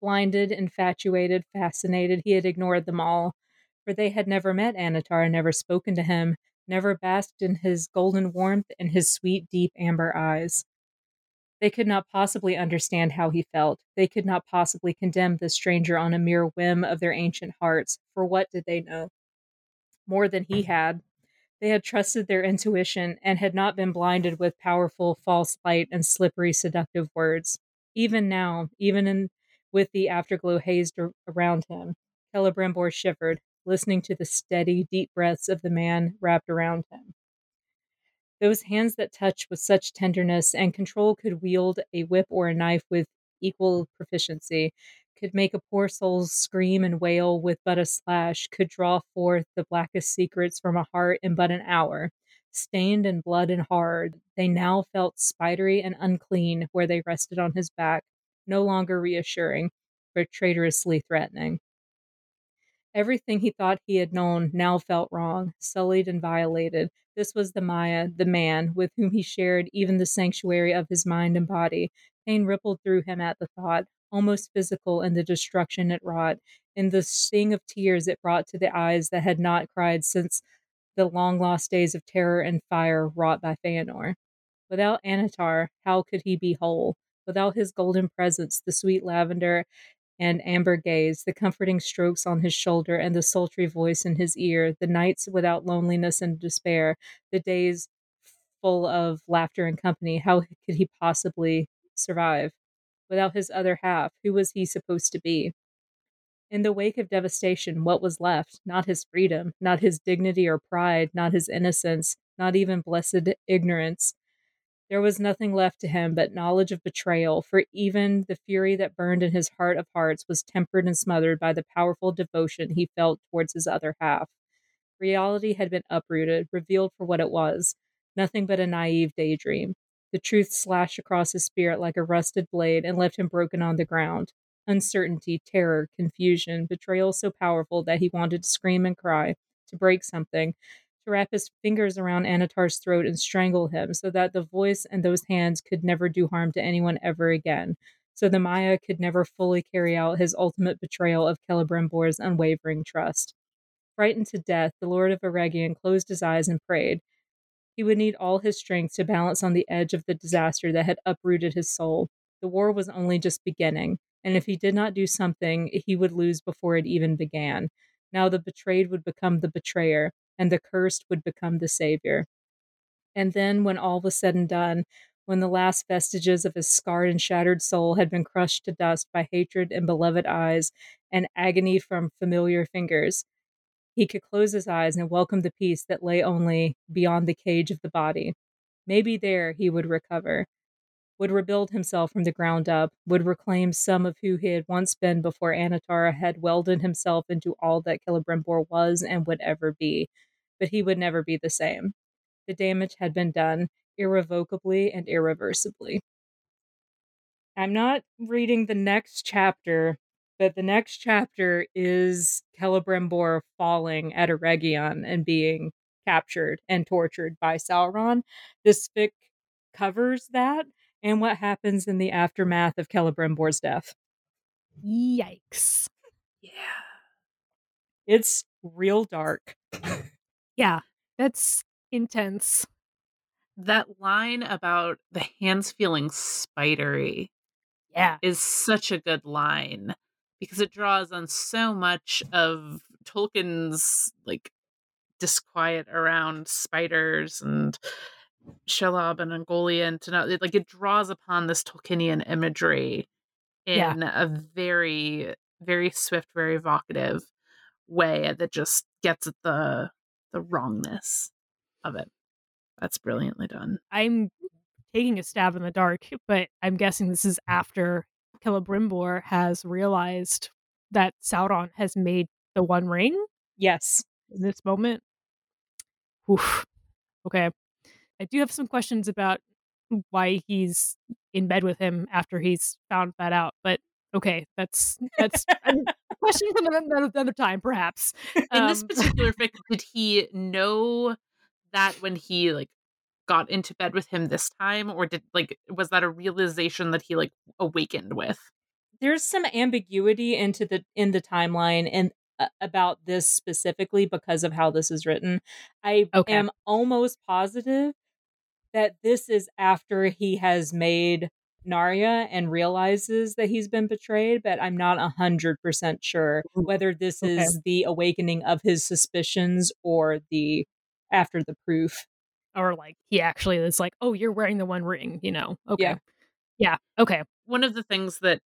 Blinded, infatuated, fascinated, he had ignored them all, for they had never met Annatar, never spoken to him, never basked in his golden warmth and his sweet, deep amber eyes. They could not possibly understand how he felt. They could not possibly condemn the stranger on a mere whim of their ancient hearts, for what did they know? More than he had. They had trusted their intuition and had not been blinded with powerful false light and slippery seductive words. Even now, even in with the afterglow hazed around him, Celebrimbor shivered, listening to the steady, deep breaths of the man wrapped around him. Those hands that touched with such tenderness and control could wield a whip or a knife with equal proficiency, could make a poor soul scream and wail with but a slash, could draw forth the blackest secrets from a heart in but an hour. Stained in blood and hard, they now felt spidery and unclean where they rested on his back, no longer reassuring, but traitorously threatening. Everything he thought he had known now felt wrong, sullied and violated. This was the Maia, the man, with whom he shared even the sanctuary of his mind and body. Pain rippled through him at the thought, almost physical in the destruction it wrought, in the sting of tears it brought to the eyes that had not cried since the long lost days of terror and fire wrought by Feanor. Without Annatar, how could he be whole? Without his golden presence, the sweet lavender and amber gaze, the comforting strokes on his shoulder, and the sultry voice in his ear, the nights without loneliness and despair, the days full of laughter and company, how could he possibly survive? Without his other half, who was he supposed to be? In the wake of devastation, what was left? Not his freedom, not his dignity or pride, not his innocence, not even blessed ignorance. There was nothing left to him but knowledge of betrayal, for even the fury that burned in his heart of hearts was tempered and smothered by the powerful devotion he felt towards his other half. Reality had been uprooted, revealed for what it was nothing but a naive daydream. The truth slashed across his spirit like a rusted blade and left him broken on the ground. Uncertainty, terror, confusion, betrayal so powerful that he wanted to scream and cry, to break something, to wrap his fingers around Annatar's throat and strangle him so that the voice and those hands could never do harm to anyone ever again. So the Maya could never fully carry out his ultimate betrayal of Celebrimbor's unwavering trust. Frightened to death, the Lord of Eregion closed his eyes and prayed. He would need all his strength to balance on the edge of the disaster that had uprooted his soul. The war was only just beginning, and if he did not do something, he would lose before it even began. Now the betrayed would become the betrayer, and the cursed would become the savior. And then, when all was said and done, when the last vestiges of his scarred and shattered soul had been crushed to dust by hatred and beloved eyes and agony from familiar fingers, he could close his eyes and welcome the peace that lay only beyond the cage of the body. Maybe there he would recover, would rebuild himself from the ground up, would reclaim some of who he had once been before Annatar had welded himself into all that Celebrimbor was and would ever be. But he would never be the same. The damage had been done irrevocably and irreversibly. I'm not reading the next chapter but the next chapter is Celebrimbor falling at Eregion and being captured and tortured by Sauron. This fic covers that and what happens in the aftermath of Celebrimbor's death. Yikes. Yeah. It's real dark. yeah, that's intense. That line about the hands feeling spidery yeah is such a good line because it draws on so much of Tolkien's like disquiet around spiders and Shelob and Ungoliant to know like it draws upon this Tolkienian imagery in yeah. a very very swift, very evocative way that just gets at the the wrongness of it. That's brilliantly done. I'm taking a stab in the dark, but I'm guessing this is after Celebrimbor has realized that Sauron has made the One Ring. Yes. In this moment. Oof. Okay. I do have some questions about why he's in bed with him after he's found that out, but okay, that's that's a question for another time, perhaps. In um, this particular fic, did he know that when he like got into bed with him this time or did like was that a realization that he like awakened with there's some ambiguity into the in the timeline and uh, about this specifically because of how this is written i okay. am almost positive that this is after he has made Narya and realizes that he's been betrayed, but I'm not a hundred percent sure whether this okay. is the awakening of his suspicions or the after the proof or like he actually is like, oh, you're wearing the one ring, you know? Okay. Yeah. yeah. Okay. One of the things that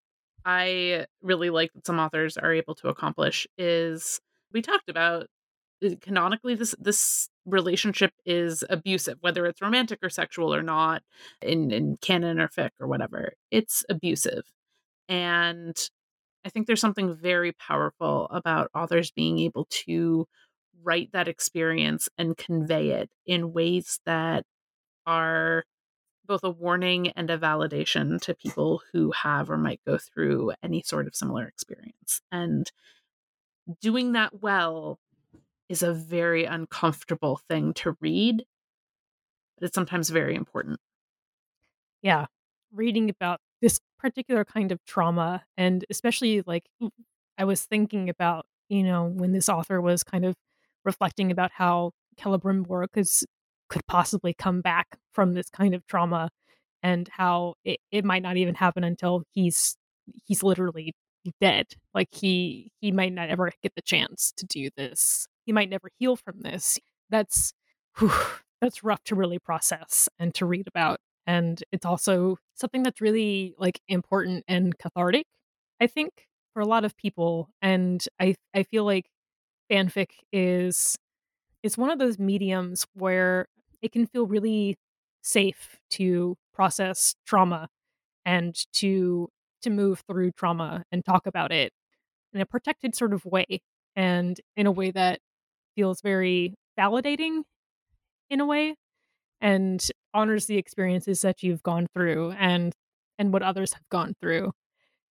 I really like that some authors are able to accomplish is we talked about Uh, canonically this this relationship is abusive whether it's romantic or sexual or not in in canon or fic or whatever it's abusive and i think there's something very powerful about authors being able to write that experience and convey it in ways that are both a warning and a validation to people who have or might go through any sort of similar experience. And doing that well is a very uncomfortable thing to read, but it's sometimes very important. Yeah. Reading about this particular kind of trauma, and especially like I was thinking about, you know, when this author was kind of reflecting about how Celebrimbor could, could possibly come back from this kind of trauma and how it, it might not even happen until he's he's literally dead like he he might not ever get the chance to do this he might never heal from this that's whew, that's rough to really process and to read about and it's also something that's really like important and cathartic i think for a lot of people and I I feel like fanfic is it's one of those mediums where it can feel really safe to process trauma and to to move through trauma and talk about it in a protected sort of way and in a way that feels very validating in a way and honors the experiences that you've gone through and and what others have gone through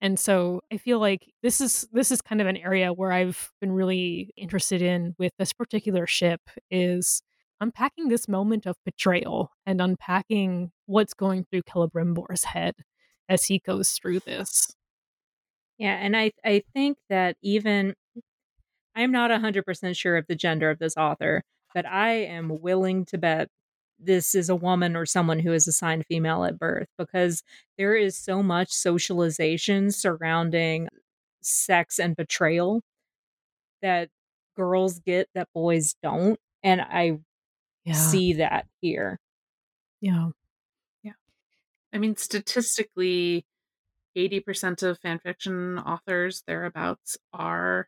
and so i feel like this is this is kind of an area where i've been really interested in with this particular ship is unpacking this moment of betrayal and unpacking what's going through Celebrimbor's head as he goes through this. Yeah, and I I think that even I'm not 100% sure of the gender of this author, but I am willing to bet this is a woman or someone who is assigned female at birth because there is so much socialization surrounding sex and betrayal that girls get that boys don't and I Yeah. see that here. Yeah. Yeah. I mean, statistically, 80% of fanfiction authors thereabouts are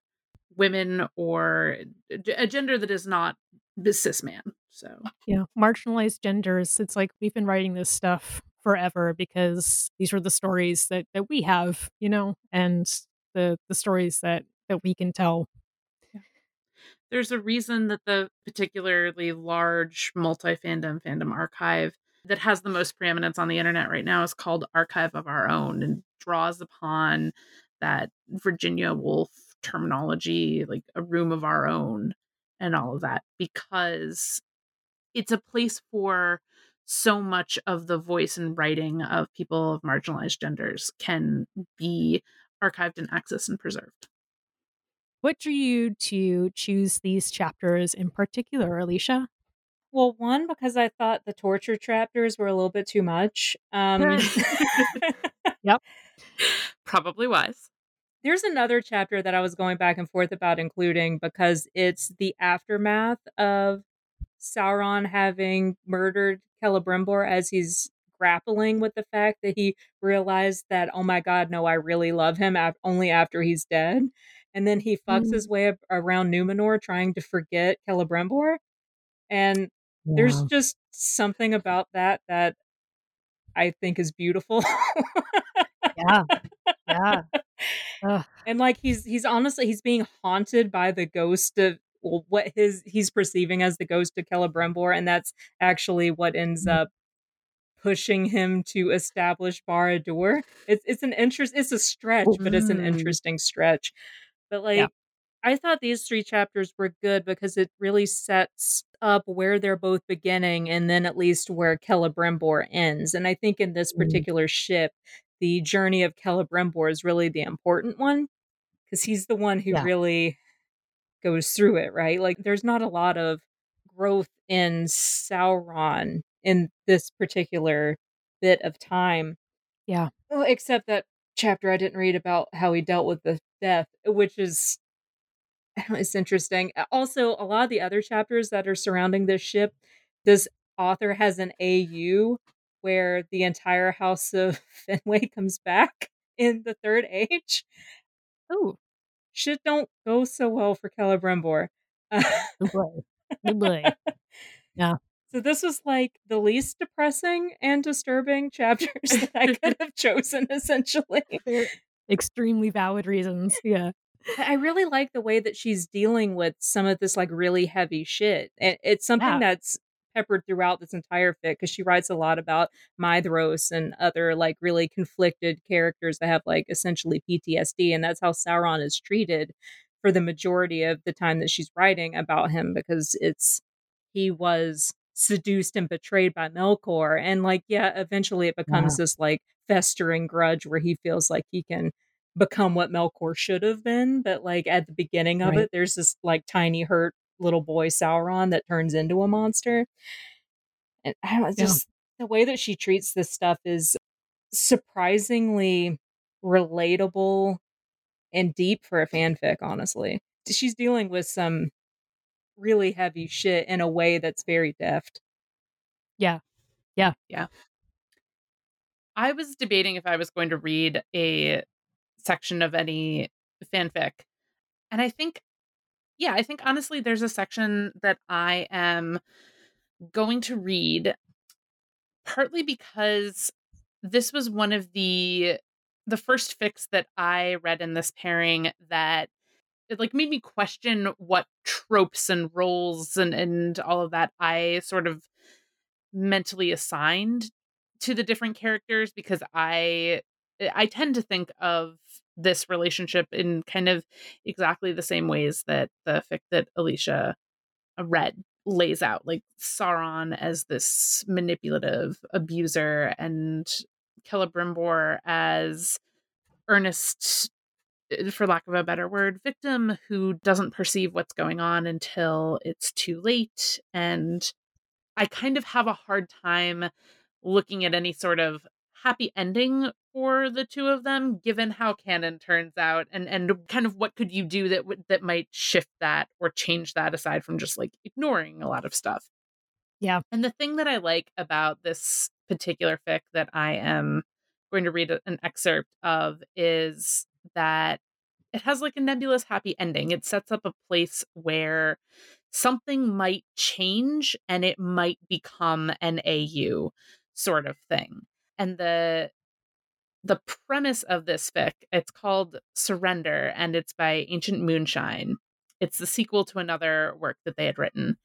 women or a gender that is not the cis man. So, Yeah. Marginalized genders. It's like we've been writing this stuff forever because these are the stories that that we have, you know, and the the stories that that we can tell. there's a reason that the particularly large multi fandom fandom archive that has the most preeminence on the internet right now is called Archive of Our Own and draws upon that Virginia Woolf terminology, like a room of our own and all of that, because it's a place for so much of the voice and writing of people of marginalized genders can be archived and accessed and preserved. What drew you to choose these chapters in particular, Alicia? Well, one because I thought the torture chapters were a little bit too much. Um yep. Probably wise. There's another chapter that I was going back and forth about including because it's the aftermath of Sauron having murdered Celebrimbor as he's grappling with the fact that he realized that oh my god no I really love him af- only after he's dead and then he fucks Mm. his way up around Numenor trying to forget Celebrimbor and there's just something about that that I think is beautiful yeah. Yeah. Ugh. and like he's he's honestly he's being haunted by the ghost of well, what his he's perceiving as the ghost of Celebrimbor, and that's actually what ends Mhm. up pushing him to establish Barad-dûr. It's it's an interest it's a stretch, but it's an Mm. interesting stretch. But like Yeah. I thought these three chapters were good because it really sets up where they're both beginning and then at least where Celebrimbor ends. And I think in this Mm. particular ship, the journey of Celebrimbor is really the important one because he's the one who Yeah. really goes through it, right? Like there's not a lot of growth in Sauron in this particular bit of time. Yeah. Well, except that chapter I didn't read about how he dealt with the death, which is it's interesting. Also, a lot of the other chapters that are surrounding this ship, this author has an AU where the entire house of Finwë comes back in the third age. Oh, Shit don't go so well for Celebrimbor. Uh, oh boy. Oh boy. so this was like the least depressing and disturbing chapters that I could have chosen, essentially. They're extremely valid reasons. Yeah. I really like the way that she's dealing with some of this like really heavy shit. It's something Yeah. that's peppered throughout this entire fic because she writes a lot about Maedhros and other like really conflicted characters that have like essentially PTSD. And that's how Sauron is treated for the majority of the time that she's writing about him because it's he was seduced and betrayed by Melkor. And like, yeah, eventually it becomes this like festering grudge where he feels like he can become what Melkor should have been. But like at the beginning of Right. it, there's this like tiny hurt little boy Sauron that turns into a monster. And I don't know, Yeah. just the way that she treats this stuff is surprisingly relatable and deep for a fanfic, honestly. She's dealing with some really heavy shit in a way that's very deft. Yeah. Yeah. Yeah. I was debating if I was going to read a section of any fanfic. And I think, yeah, I think honestly, there's a section that I am going to read partly because this was one of the the first fics that I read in this pairing that it like made me question what tropes and roles and and all of that I sort of mentally assigned to the different characters because I I tend to think of this relationship in kind of exactly the same ways that the fic that Alicia read lays out like Sauron as this manipulative abuser and Celebrimbor as earnest uh, for lack of a better word victim who doesn't perceive what's going on until it's too late. And I kind of have a hard time looking at any sort of happy ending for the two of them given how canon turns out and and kind of what could you do that would that might shift that or change that aside from just like ignoring a lot of stuff? Yeah. And the thing that i like about this particular fic that i am going to read an excerpt of is that it has like a nebulous happy ending. It sets up a place where something might change and it might become an au sort of thing and the the premise of this fic it's called surrender and it's by ancient moonshine it's the sequel to another work that they had written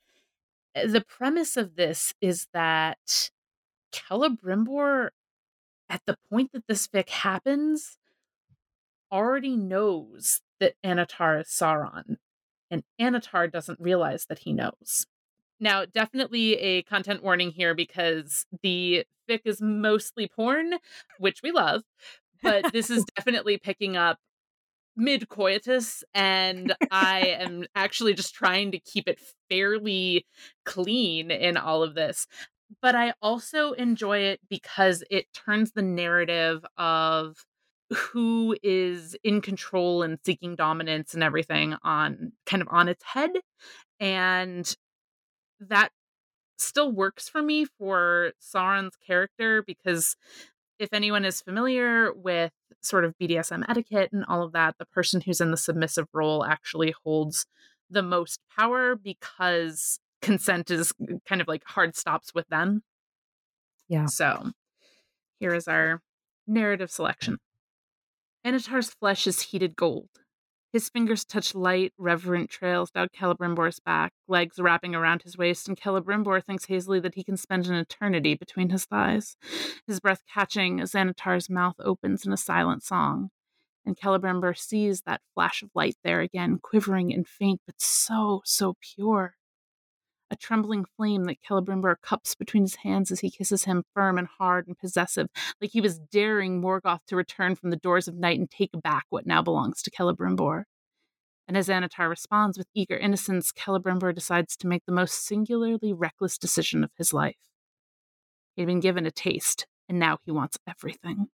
eh, the premise of this is that Celebrimbor, at the point that this fic happens, already knows that Annatar is Sauron, and Annatar doesn't realize that he knows. Now, definitely a content warning here because the fic is mostly porn, which we love, but this is definitely picking up mid coitus and I am actually just trying to keep it fairly clean in all of this. But I also enjoy it because it turns the narrative of who is in control and seeking dominance and everything on kind of on its head and that still works for me for Sauron's character because if anyone is familiar with sort of BDSM etiquette and all of that, the person who's in the submissive role actually holds the most power because consent is kind of like hard stops with them. Yeah. So here is our narrative selection. Annatar's flesh is heated gold. His fingers touch light, reverent trails down Celebrimbor's back, legs wrapping around his waist, and Celebrimbor thinks hazily that he can spend an eternity between his thighs, his breath catching as Annatar's mouth opens in a silent song. And Celebrimbor sees that flash of light there again, quivering and faint, but so, so pure. A trembling flame that Celebrimbor cups between his hands as he kisses him, firm and hard and possessive, like he was daring Morgoth to return from the doors of night and take back what now belongs to Celebrimbor. And as Annatar responds with eager innocence, Celebrimbor decides to make the most singularly reckless decision of his life. He'd been given a taste, and now he wants everything.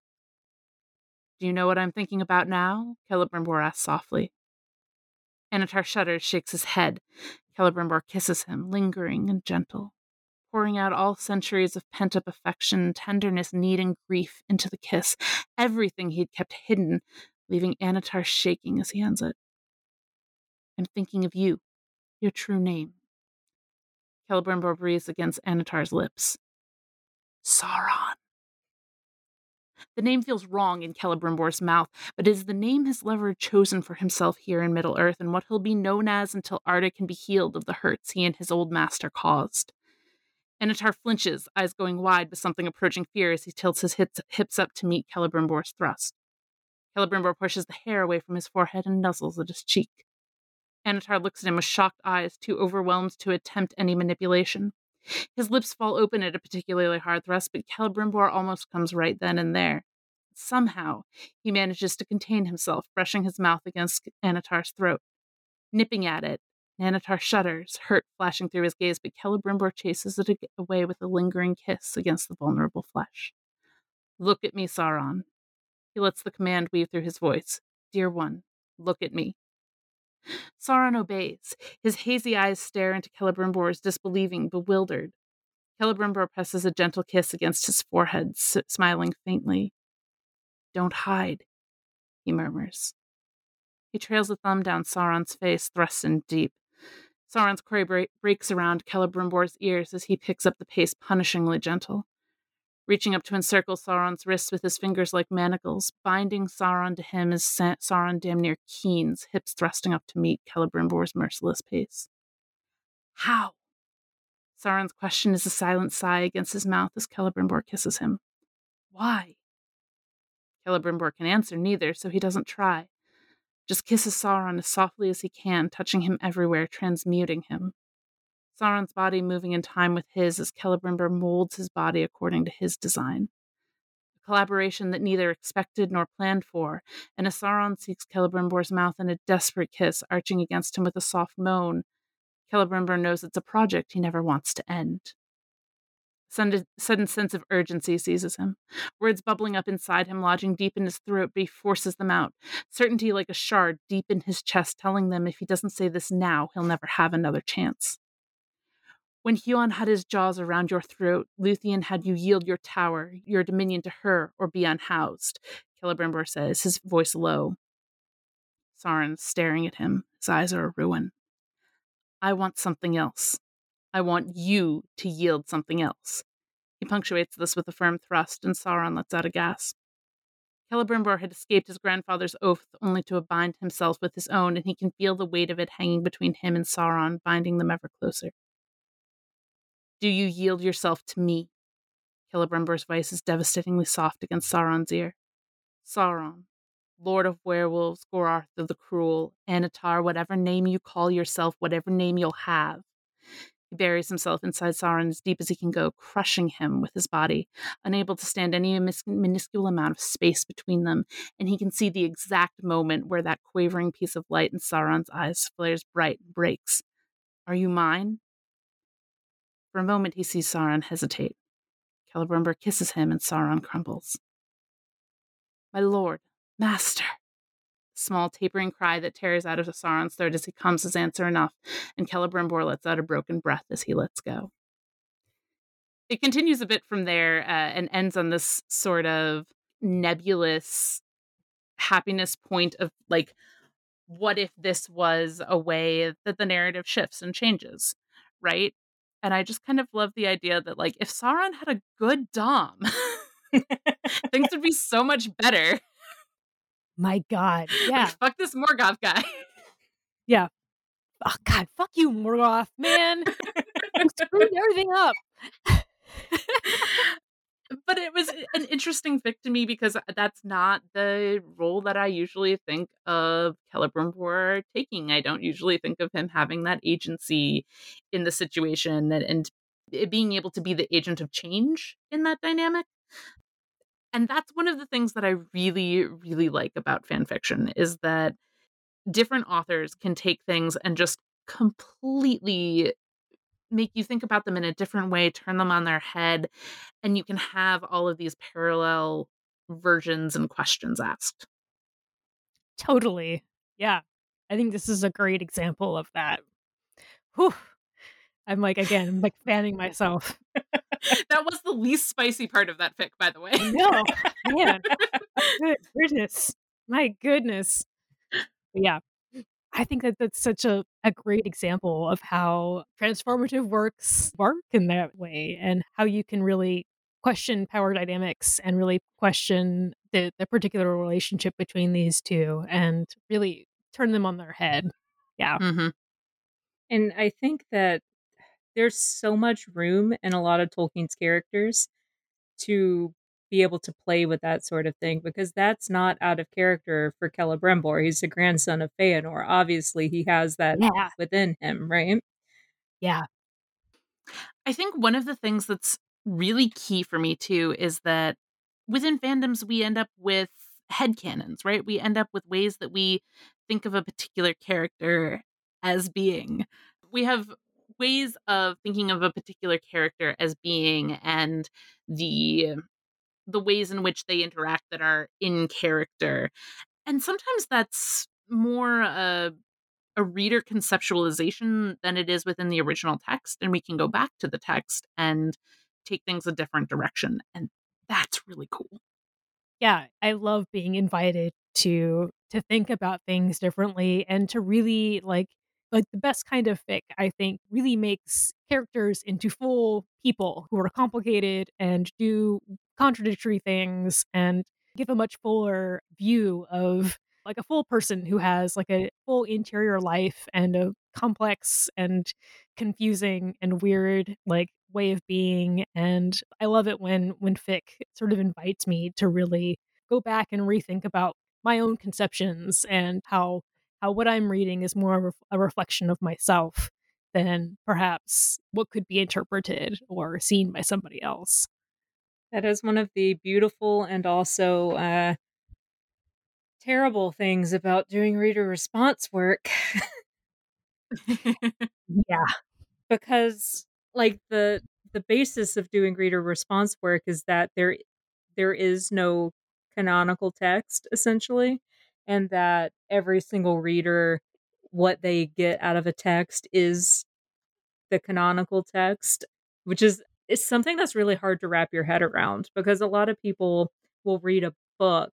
Do you know what I'm thinking about now? Celebrimbor asks softly. Annatar shudders, shakes his head. Celebrimbor kisses him, lingering and gentle, pouring out all centuries of pent up affection, tenderness, need, and grief into the kiss, everything he'd kept hidden, leaving Annatar shaking as he ends it. I'm thinking of you, your true name. Celebrimbor breathes against Annatar's lips. Sauron. The name feels wrong in Celebrimbor's mouth, but it is the name his lover chosen for himself here in Middle Earth and what he'll be known as until Arda can be healed of the hurts he and his old master caused. Annatar flinches, eyes going wide with something approaching fear as he tilts his hips, up to meet Celebrimbor's thrust. Celebrimbor pushes the hair away from his forehead and nuzzles at his cheek. Annatar looks at him with shocked eyes, too overwhelmed to attempt any manipulation. His lips fall open at a particularly hard thrust, but Celebrimbor almost comes right then and there. Somehow, he manages to contain himself, brushing his mouth against Annatar's throat. Nipping at it, Annatar shudders, hurt flashing through his gaze, but Celebrimbor chases it away with a lingering kiss against the vulnerable flesh. Look at me, Sauron. He lets the command weave through his voice. Dear one, look at me. Sauron obeys. His hazy eyes stare into Celebrimbor's, disbelieving, bewildered. Celebrimbor presses a gentle kiss against his forehead, s- smiling faintly. Don't hide, he murmurs. He trails a thumb down Sauron's face, thrust in deep. Sauron's quarry breaks around Celebrimbor's ears as he picks up the pace punishingly gentle. Reaching up to encircle Sauron's wrists with his fingers like manacles, binding Sauron to him as Sa- Sauron damn near keens, hips thrusting up to meet Celebrimbor's merciless pace. How? Sauron's question is a silent sigh against his mouth as Celebrimbor kisses him. Why? Celebrimbor can answer neither, so he doesn't try. Just kisses Sauron as softly as he can, touching him everywhere, transmuting him. Sauron's body moving in time with his as Celebrimbor molds his body according to his design. A collaboration that neither expected nor planned for, and as Sauron seeks Celebrimbor's mouth in a desperate kiss, arching against him with a soft moan, Celebrimbor knows it's a project he never wants to end. Sudden, sudden sense of urgency seizes him. Words bubbling up inside him, lodging deep in his throat, but he forces them out. Certainty like a shard deep in his chest, telling them if he doesn't say this now, he'll never have another chance. When Huan had his jaws around your throat, Luthien had you yield your tower, your dominion to her, or be unhoused, Celebrimbor says, his voice low. Sauron staring at him, his eyes are a ruin. I want something else. I want you to yield something else. He punctuates this with a firm thrust, and Sauron lets out a gasp. Celebrimbor had escaped his grandfather's oath only to bind himself with his own, and he can feel the weight of it hanging between him and Sauron, binding them ever closer. Do you yield yourself to me? Celebrimbor's voice is devastatingly soft against Sauron's ear. Sauron, Lord of Werewolves, Gorthaur of the Cruel, Annatar, whatever name you call yourself, whatever name you'll have. He buries himself inside Sauron as deep as he can go, crushing him with his body, unable to stand any mis- minuscule amount of space between them, and he can see the exact moment where that quavering piece of light in Sauron's eyes flares bright and breaks. Are you mine? For a moment, he sees Sauron hesitate. Celebrimbor kisses him, and Sauron crumbles. My lord, master, small tapering cry that tears out of Sauron's throat as he comes is answer enough, and Celebrimbor lets out a broken breath as he lets go. It continues a bit from there uh, and ends on this sort of nebulous happiness point of like, what if this was a way that the narrative shifts and changes, right? And I just kind of love the idea that like if Sauron had a good dom, things would be so much better. My God. Yeah. Like, fuck this Morgoth guy. Yeah. Oh God, fuck you, Morgoth, man. you screwed everything up. But it was an interesting fic to me because that's not the role that I usually think of Celebrimbor taking. I don't usually think of him having that agency in the situation and, and being able to be the agent of change in that dynamic. And that's one of the things that I really, really like about fan fiction is that different authors can take things and just completely make you think about them in a different way, turn them on their head, and you can have all of these parallel versions and questions asked. Totally. Yeah. I think this is a great example of that. Whew. I'm like, again, I'm like fanning myself. that was the least spicy part of that fic, by the way. no, man. Good goodness. My goodness. But yeah. I think that that's such a, a great example of how transformative works work in that way and how you can really question power dynamics and really question the, the particular relationship between these two and really turn them on their head. Yeah. Mm-hmm. And I think that there's so much room in a lot of Tolkien's characters to be able to play with that sort of thing because that's not out of character for Celebrimbor. He's the grandson of Feanor. Obviously, he has that Yeah. within him, right? Yeah. I think one of the things that's really key for me too is that within fandoms we end up with headcanons, right? We end up with ways that we think of a particular character as being. We have ways of thinking of a particular character as being and the the ways in which they interact that are in character. And sometimes that's more a a reader conceptualization than it is within the original text and we can go back to the text and take things a different direction and that's really cool Yeah. I love being invited to to think about things differently and to really like like the best kind of fic i think really makes characters into full people who are complicated and do contradictory things and give a much fuller view of like a full person who has like a full interior life and a complex and confusing and weird like way of being and i love it when when fic sort of invites me to really go back and rethink about my own conceptions and how how what i'm reading is more of a reflection of myself than perhaps what could be interpreted or seen by somebody else that is one of the beautiful and also uh, terrible things about doing reader response work. yeah. Because like the the basis of doing reader response work is that there there is no canonical text essentially and that every single reader what they get out of a text is the canonical text which is is something that's really hard to wrap your head around because a lot of people will read a book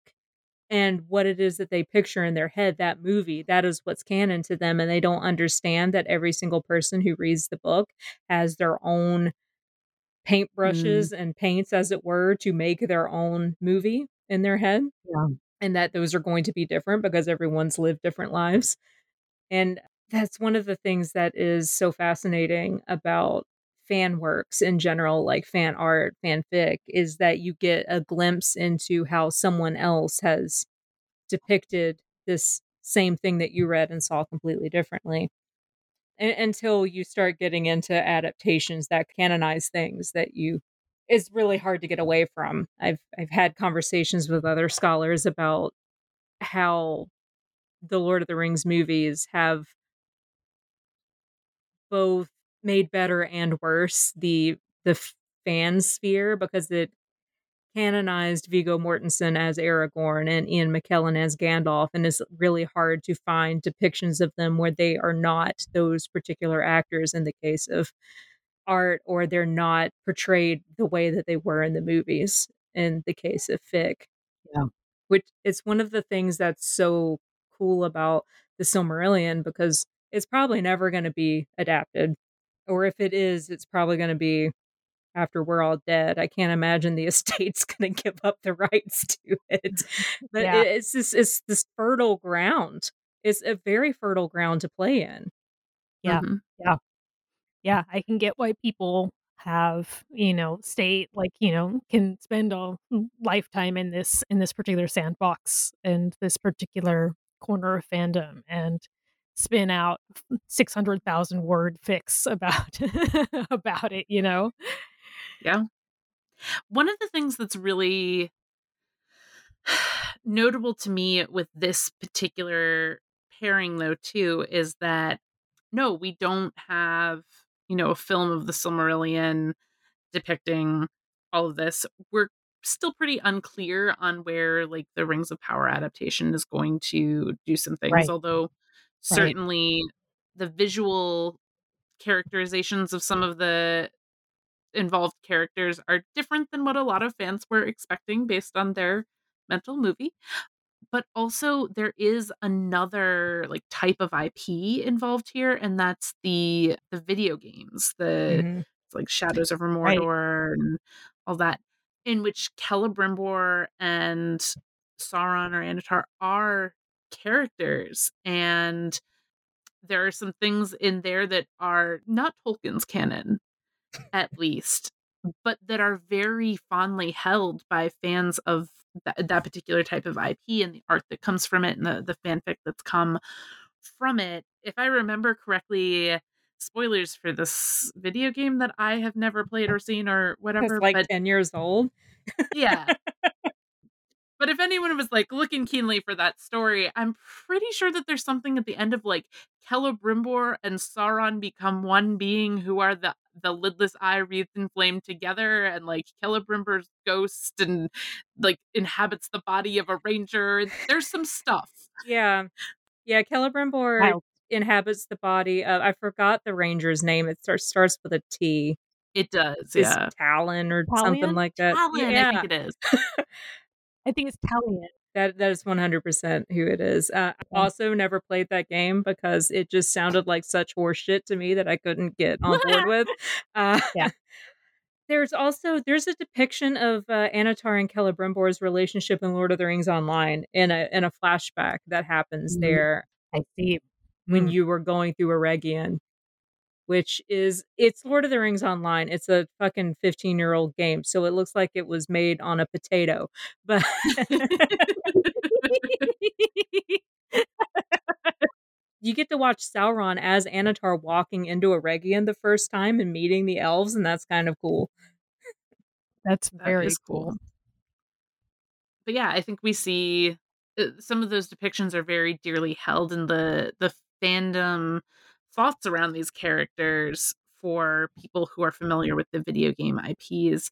and what it is that they picture in their head that movie that is what's canon to them and they don't understand that every single person who reads the book has their own paintbrushes mm. and paints as it were to make their own movie in their head yeah. And that those are going to be different because everyone's lived different lives and that's one of the things that is so fascinating about fan works in general, like fan art, fanfic, is that you get a glimpse into how someone else has depicted this same thing that you read and saw completely differently. Until you start getting into adaptations that canonize things that you is really hard to get away from. I've I've had conversations with other scholars about how the Lord of the Rings movies have both made better and worse the the fan sphere because it canonized Viggo Mortensen as Aragorn and Ian McKellen as Gandalf, and it's really hard to find depictions of them where they are not those particular actors in the case of art, or they're not portrayed the way that they were in the movies in the case of fic. Yeah. Which it's one of the things that's so cool about the Silmarillion because it's probably never going to be adapted or if it is, it's probably going to be after we're all dead. I can't imagine the estate's going to give up the rights to it. But yeah. it's this it's this fertile ground. It's a very fertile ground to play in. Yeah. Mm-hmm. Yeah. Yeah, I can get why people have, you know, stay like, you know, can spend a mm, lifetime in this in this particular sandbox and this particular corner of fandom and spin out 600,000 word fics about about it, you know. Yeah. One of the things that's really notable to me with this particular pairing though too is that no, we don't have, you know, a film of the Silmarillion depicting all of this. We're still pretty unclear on where like the Rings of Power adaptation is going to do some things, right. although certainly right. the visual characterizations of some of the involved characters are different than what a lot of fans were expecting based on their mental movie but also there is another like type of IP involved here and that's the the video games the mm-hmm. like Shadows of Mordor right. and all that in which Celebrimbor and Sauron or Annatar are characters and there are some things in there that are not Tolkien's canon at least but that are very fondly held by fans of that, that particular type of IP and the art that comes from it and the, the fanfic that's come from it. If I remember correctly, spoilers for this video game that I have never played or seen or whatever. It's like but, 10 years old. yeah. But if anyone was like looking keenly for that story, I'm pretty sure that there's something at the end of like Celebrimbor and Sauron become one being who are the the lidless eye wreathed in flame together and like Celebrimbor's ghost and like inhabits the body of a ranger. There's some stuff. Yeah. Yeah, Celebrimbor wow. inhabits the body of I forgot the ranger's name. It starts starts with a T. It does, yeah. Talon or Talion? something like that. Talon, yeah. I think it is. I think it's Talion. That that is one hundred percent who it is. Uh, I also never played that game because it just sounded like such horseshit to me that I couldn't get on board with. Uh, Yeah. There's also there's a depiction of uh, Annatar and Celebrimbor's relationship in Lord of the Rings Online in a in a flashback that happens Mhm. there I see. when Mm. you were going through Eregion, which is it's Lord of the Rings Online. It's a fucking 15 year old game, so it looks like it was made on a potato. But you get to watch Sauron as Annatar walking into Eregion the first time and meeting the elves, and that's kind of cool. That's very is cool. but yeah, I think we see uh, some of those depictions are very dearly held, in the the fandom thoughts around these characters for people who are familiar with the video game IPs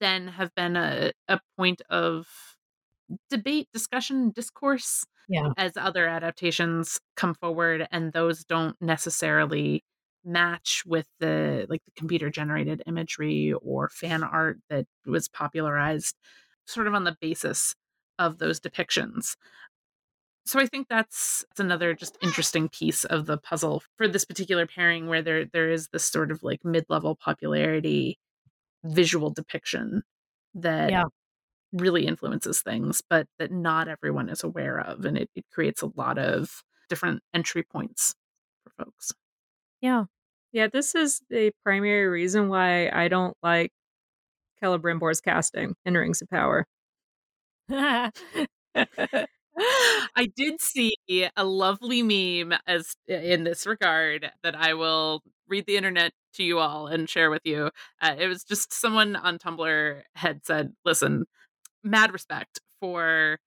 then have been a, a point of debate, discussion, discourse Yeah. as other adaptations come forward, and those don't necessarily match with the like the computer generated imagery or fan art that was popularized sort of on the basis of those depictions. So I think that's, that's another just interesting piece of the puzzle for this particular pairing where there there is this sort of like mid-level popularity visual depiction that Yeah. really influences things, but that not everyone is aware of. And it, it creates a lot of different entry points for folks. Yeah. Yeah, this is the primary reason why I don't like Celebrimbor's casting in Rings of Power. I did see a lovely meme as in this regard that I will read the internet to you all and share with you. Uh, it was just someone on Tumblr had said, "Listen, mad respect for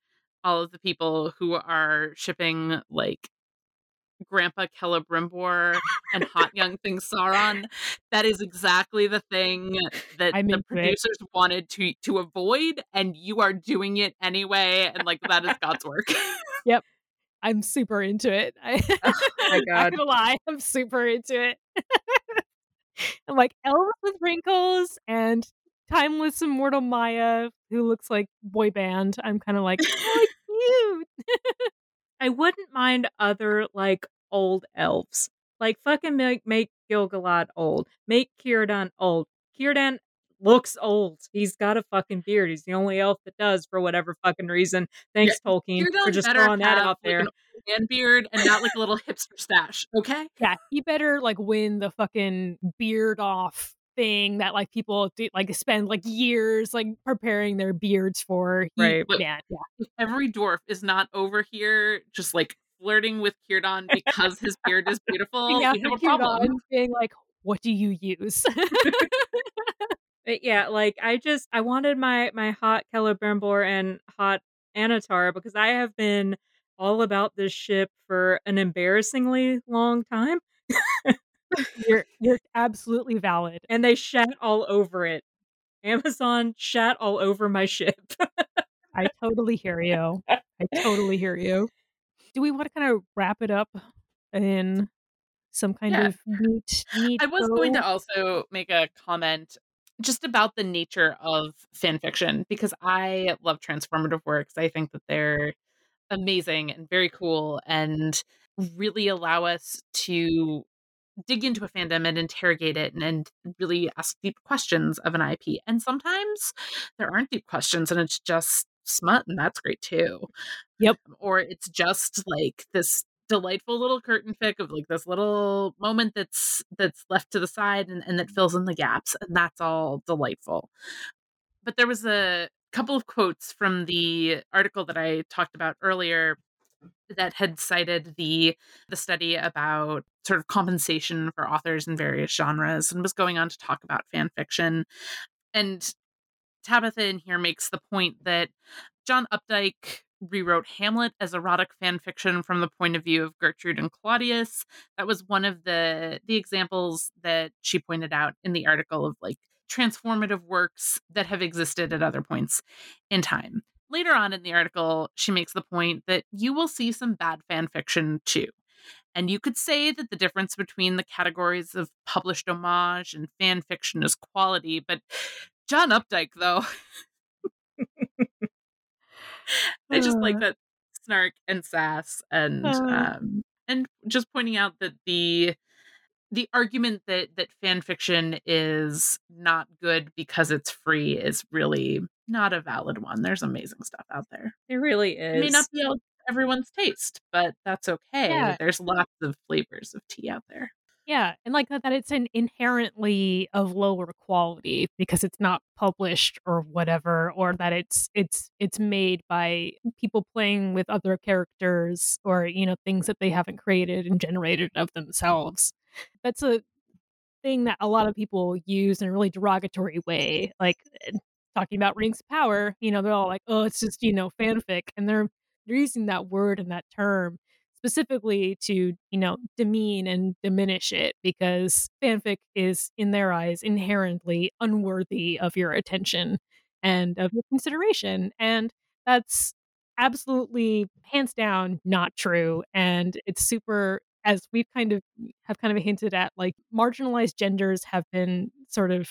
all of the people who are shipping like Grandpa Celebrimbor and hot young thing Sauron. That is exactly the thing that I'm the into it. producers wanted to to avoid, and you are doing it anyway. And like that is God's work. Yep, I'm super into it. I, oh my Not God. gonna lie, I'm super into it. I'm like elves with wrinkles and timeless immortal Maya who looks like boy band. I'm kind of like, oh, cute. I wouldn't mind other like old elves. Like fucking make make Gilgalad old. Make Círdan old. Círdan looks old. He's got a fucking beard. He's the only elf that does for whatever fucking reason. Thanks, Tolkien, You're for just throwing that out like, there. an old man beard and not like a little hipster stash. Okay. Yeah, he better like win the fucking beard off thing that like people do, like spend like years like preparing their beards for. He, Right. Man, yeah. Every dwarf is not over here just like flirting with Círdan because his beard is beautiful, Being we have a problem. Being like, what do you use? But yeah, like I just I wanted my my hot Celebrimbor and hot Annatar because I have been all about this ship for an embarrassingly long time. You're you're absolutely valid. and they shat all over it. Amazon shat all over my ship. I totally hear you. I totally hear you. Do we want to kind of wrap it up in some kind Yeah. of neat, neat? I was going to also make a comment just about the nature of fan fiction because I love transformative works. I think that they're amazing and very cool and really allow us to dig into a fandom and interrogate it and, and really ask deep questions of an IP. And sometimes there aren't deep questions and it's just smut and that's great too. Yep. Um, or it's just like this delightful little curtain fic of like this little moment that's that's left to the side and, and that fills in the gaps and that's all delightful but there was a couple of quotes from the article that i talked about earlier that had cited the the study about sort of compensation for authors in various genres and was going on to talk about fan fiction and tabitha in here makes the point that john updike rewrote Hamlet as erotic fan fiction from the point of view of Gertrude and Claudius. That was one of the the examples that she pointed out in the article of like transformative works that have existed at other points in time. Later on in the article, she makes the point that you will see some bad fan fiction too. And you could say that the difference between the categories of published homage and fan fiction is quality, but John Updike, though, I just like that snark and sass and um and just pointing out that the the argument that that fan fiction is not good because it's free is really not a valid one. There's amazing stuff out there. It really is. It may not be everyone's taste, but that's okay. Yeah. There's lots of flavors of tea out there. Yeah, and like that, that it's an inherently of lower quality because it's not published or whatever, or that it's it's it's made by people playing with other characters or you know things that they haven't created and generated of themselves. That's a thing that a lot of people use in a really derogatory way, like eh, talking about Rings of Power. You know, they're all like, "Oh, it's just you know fanfic," and they're they're using that word and that term specifically to, you know, demean and diminish it because fanfic is, in their eyes, inherently unworthy of your attention and of your consideration. And that's absolutely hands down not true. And it's super as we've kind of have kind of hinted at, like marginalized genders have been sort of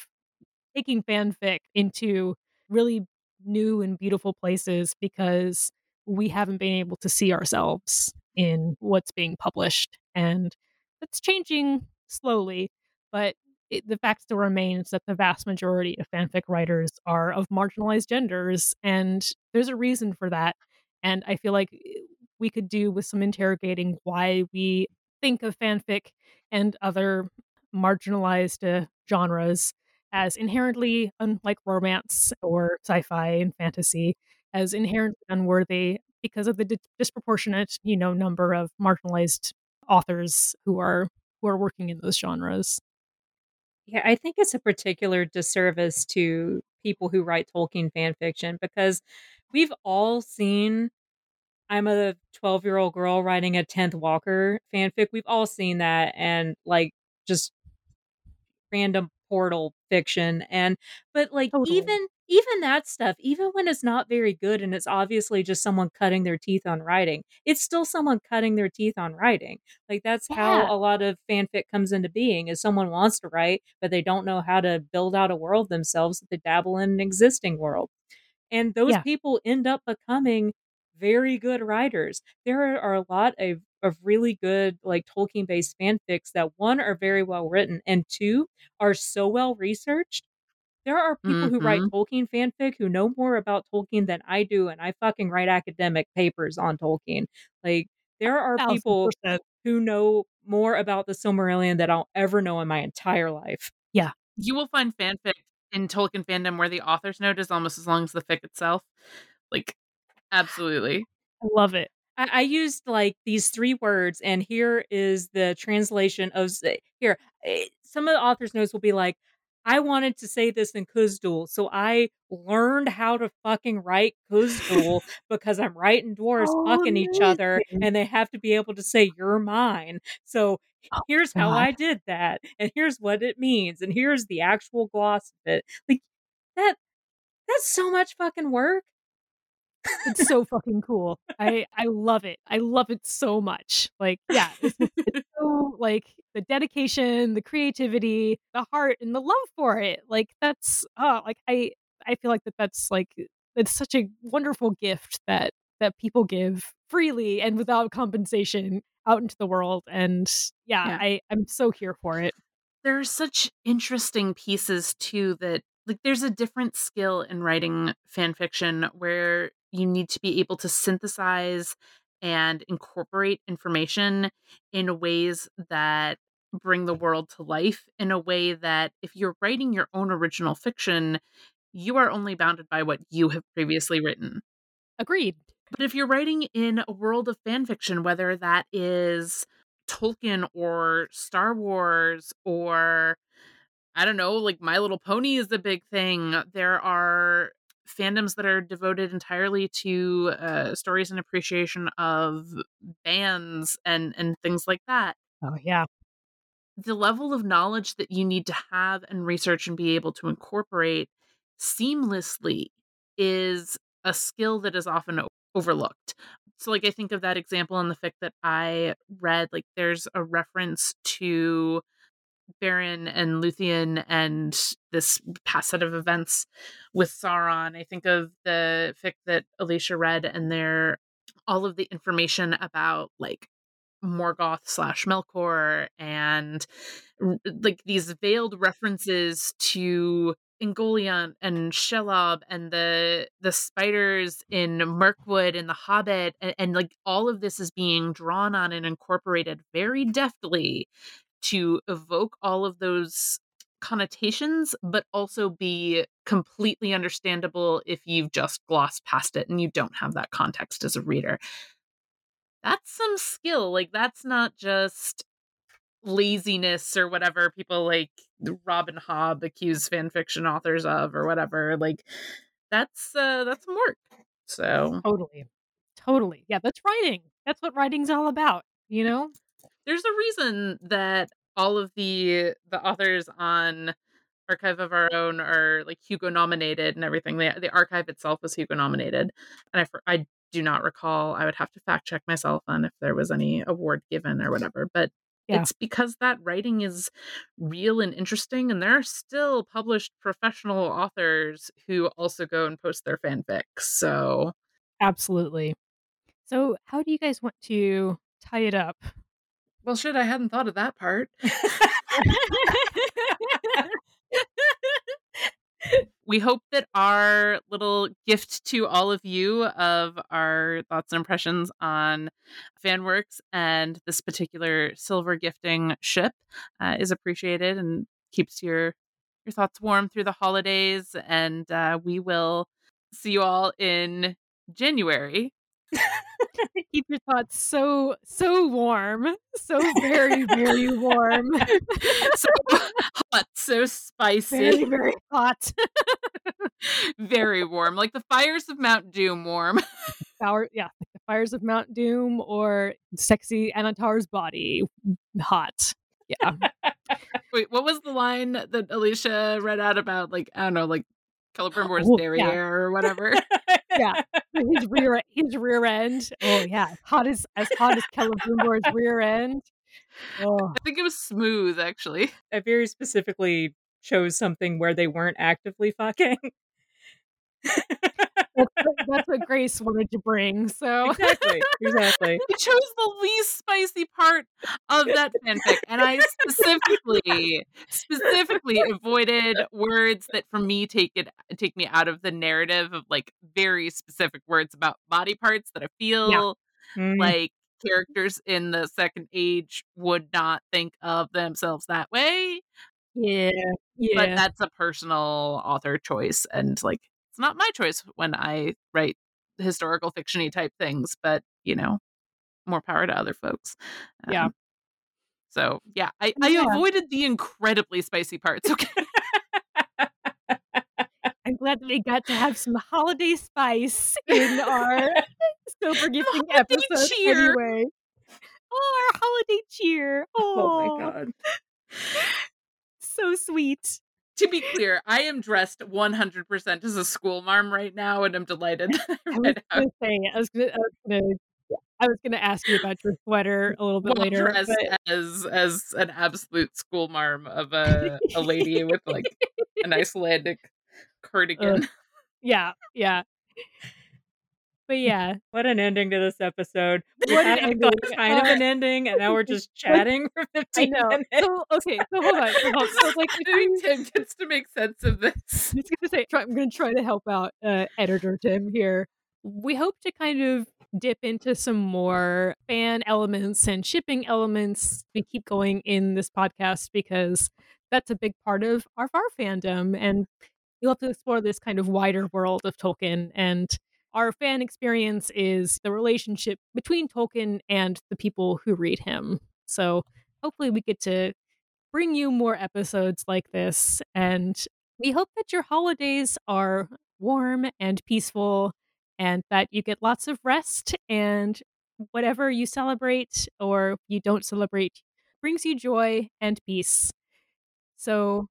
taking fanfic into really new and beautiful places because we haven't been able to see ourselves in what's being published. And that's changing slowly, but it, the fact still remains that the vast majority of fanfic writers are of marginalized genders, and there's a reason for that. And I feel like eh, we could do with some interrogating why we think of fanfic and other marginalized uh, genres as inherently unlike romance or sci-fi and fantasy as inherently unworthy because of the di- disproportionate, you know, number of marginalized authors who are who are working in those genres. Yeah, I think it's a particular disservice to people who write Tolkien fan fiction because we've all seen I'm a 12 year old girl writing a 10th Walker fanfic. We've all seen that and like just random portal fiction and but like totally. even even that stuff even when it's not very good and it's obviously just someone cutting their teeth on writing it's still someone cutting their teeth on writing like that's yeah. how a lot of fanfic comes into being is someone wants to write but they don't know how to build out a world themselves they dabble in an existing world and those yeah. people end up becoming very good writers. There are a lot of, of really good, like Tolkien based fanfics that one are very well written and two are so well researched. There are people mm-hmm. who write mm-hmm. Tolkien fanfic who know more about Tolkien than I do, and I fucking write academic papers on Tolkien. Like, there are people who know more about the Silmarillion than I'll ever know in my entire life. Yeah. You will find fanfic in Tolkien fandom where the author's note is almost as long as the fic itself. Like, Absolutely. I love it. I, I used like these three words, and here is the translation of here. Eh, some of the author's notes will be like, I wanted to say this in Khuzdul, so I learned how to fucking write Khuzdul because I'm writing dwarves oh, fucking each other, and they have to be able to say "you're mine." So oh, here's God. how I did that, and here's what it means, and here's the actual gloss of it. Like that. That's so much fucking work it's so fucking cool. I I love it. I love it so much. Like, yeah, it's, it's so like the dedication, the creativity, the heart, and the love for it. Like that's uh like I I feel like that that's like it's such a wonderful gift that that people give freely and without compensation out into the world. And yeah, yeah. I I'm so here for it. There are such interesting pieces too that like there's a different skill in writing fan fiction where you need to be able to synthesize and incorporate information in ways that bring the world to life in a way that if you're writing your own original fiction, you are only bounded by what you have previously written. Agreed. But if you're writing in a world of fan fiction, whether that is Tolkien or Star Wars or I don't know, like My Little Pony is a big thing. There are fandoms that are devoted entirely to uh, stories and appreciation of bands and and things like that. Oh yeah. The level of knowledge that you need to have and research and be able to incorporate seamlessly is a skill that is often overlooked. So like I think of that example in the fic that I read like there's a reference to Beren and Luthien and this past set of events with Sauron. I think of the fic that Alicia read and there all of the information about like Morgoth slash Melkor and like these veiled references to Ungoliant and Shelob and the the spiders in Mirkwood and the Hobbit and, and like all of this is being drawn on and incorporated very deftly to evoke all of those connotations, but also be completely understandable if you've just glossed past it and you don't have that context as a reader. That's some skill. Like, that's not just laziness or whatever people like Robin Hobb accuse fan fiction authors of or whatever. Like, that's uh that's some work. So totally, totally, yeah, that's writing. That's what writing's all about. You know, there's a reason that all of the the authors on Archive of Our Own are like Hugo nominated and everything. The the archive itself was Hugo nominated, and I I do not recall. I would have to fact check myself on if there was any award given or whatever. But yeah. it's because that writing is real and interesting, and there are still published professional authors who also go and post their fanfics. So absolutely. So how do you guys want to tie it up? Well, shit, I hadn't thought of that part. we hope that our little gift to all of you of our thoughts and impressions on fanworks and this particular silver gifting ship uh, is appreciated and keeps your your thoughts warm through the holidays and uh, we will see you all in january keep your thoughts so so warm, so very very warm, so hot, so spicy, very very hot, very warm, like the fires of Mount Doom. Warm, Power, yeah, like the fires of Mount Doom or sexy Annatar's body, hot. Yeah. Wait, what was the line that Alicia read out about? Like I don't know, like Celebrimbor's oh, derriere yeah. or whatever. Yeah, his rear his rear end. Oh yeah, hot as as hot as Celebrimbor's rear end. Oh. I think it was smooth actually. I very specifically chose something where they weren't actively fucking. that's, that's, what Grace wanted to bring. So exactly, exactly. He chose the least spicy part of that fanfic, and I specifically, specifically avoided words that, for me, take it take me out of the narrative of like very specific words about body parts that I feel yeah. mm. like characters in the second age would not think of themselves that way. Yeah, yeah. But that's a personal author choice, and like it's not my choice when I write historical fictiony type things, but you know, more power to other folks. Um, yeah. So yeah, I, I yeah. avoided the incredibly spicy parts. Okay. I'm glad that we got to have some holiday spice in our silver gifting episode cheer. anyway. Oh, our holiday cheer. Oh, oh my god. so sweet to be clear, I am dressed 100% as a school marm right now, and I'm delighted. I, I was going to say, I was going to. I was going to ask you about your sweater a little bit well, later. Dressed but... as as an absolute school marm of a a lady with like an Icelandic cardigan. Uh, yeah, yeah. But yeah, what an ending to this episode. What an ending. kind of an ending, and now we're just chatting for 15 minutes. So, okay, so hold on. So, hold, so like, Tim gets to make sense of this. I was gonna say, try, I'm going to try to help out uh, editor Tim here. We hope to kind of dip into some more fan elements and shipping elements. We keep going in this podcast because that's a big part of our, our fandom, and we love to explore this kind of wider world of Tolkien and our fan experience is the relationship between Tolkien and the people who read him. So hopefully we get to bring you more episodes like this. And we hope that your holidays are warm and peaceful and that you get lots of rest and whatever you celebrate or you don't celebrate brings you joy and peace. So,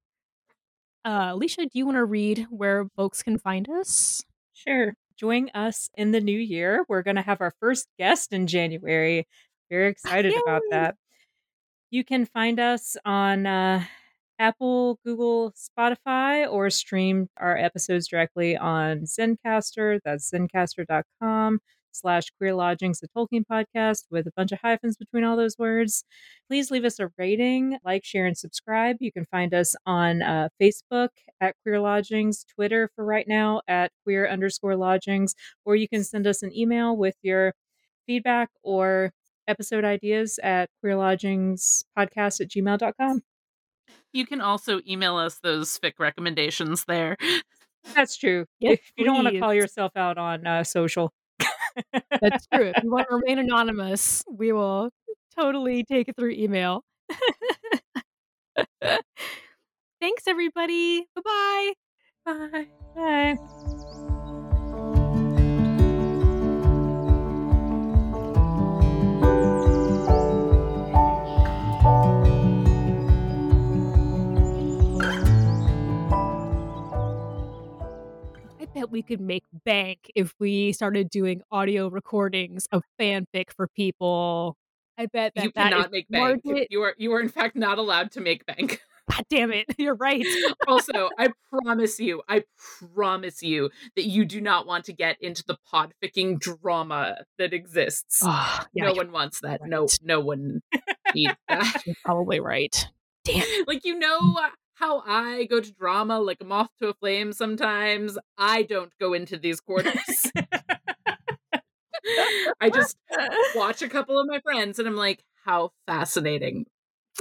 uh, Alicia, do you want to read where folks can find us? Sure join us in the new year. We're going to have our first guest in January. Very excited Yay. about that. You can find us on uh, Apple, Google, Spotify, or stream our episodes directly on Zencastr. That's zencastr.com slash queer lodgings, the Tolkien podcast with a bunch of hyphens between all those words. Please leave us a rating, like, share, and subscribe. You can find us on uh, Facebook at Queer Lodgings, Twitter for right now at queer underscore lodgings, or you can send us an email with your feedback or episode ideas at queerlodgingspodcast at gmail.com. You can also email us those fic recommendations there. That's true. Yes, if you don't want to call yourself out on uh, social. That's true. If you want to remain anonymous, we will totally take it through email. Thanks, everybody. Bye bye. Bye. Bye. Bet we could make bank if we started doing audio recordings of fanfic for people. I bet that you that is cannot make bank. market- You are you are in fact not allowed to make bank. God damn it! You're right. also, I promise you, I promise you that you do not want to get into the podficking drama that exists. Ah, yeah, no one wants that. No, right. no one needs that. you're probably right. Damn. Like you know how I go to drama like a moth to a flame sometimes. I don't go into these quarters. I just watch a couple of my friends and I'm like, how fascinating.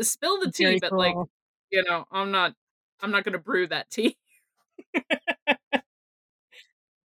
Spill the tea, Very but like, you know, I'm not I'm not gonna brew that tea.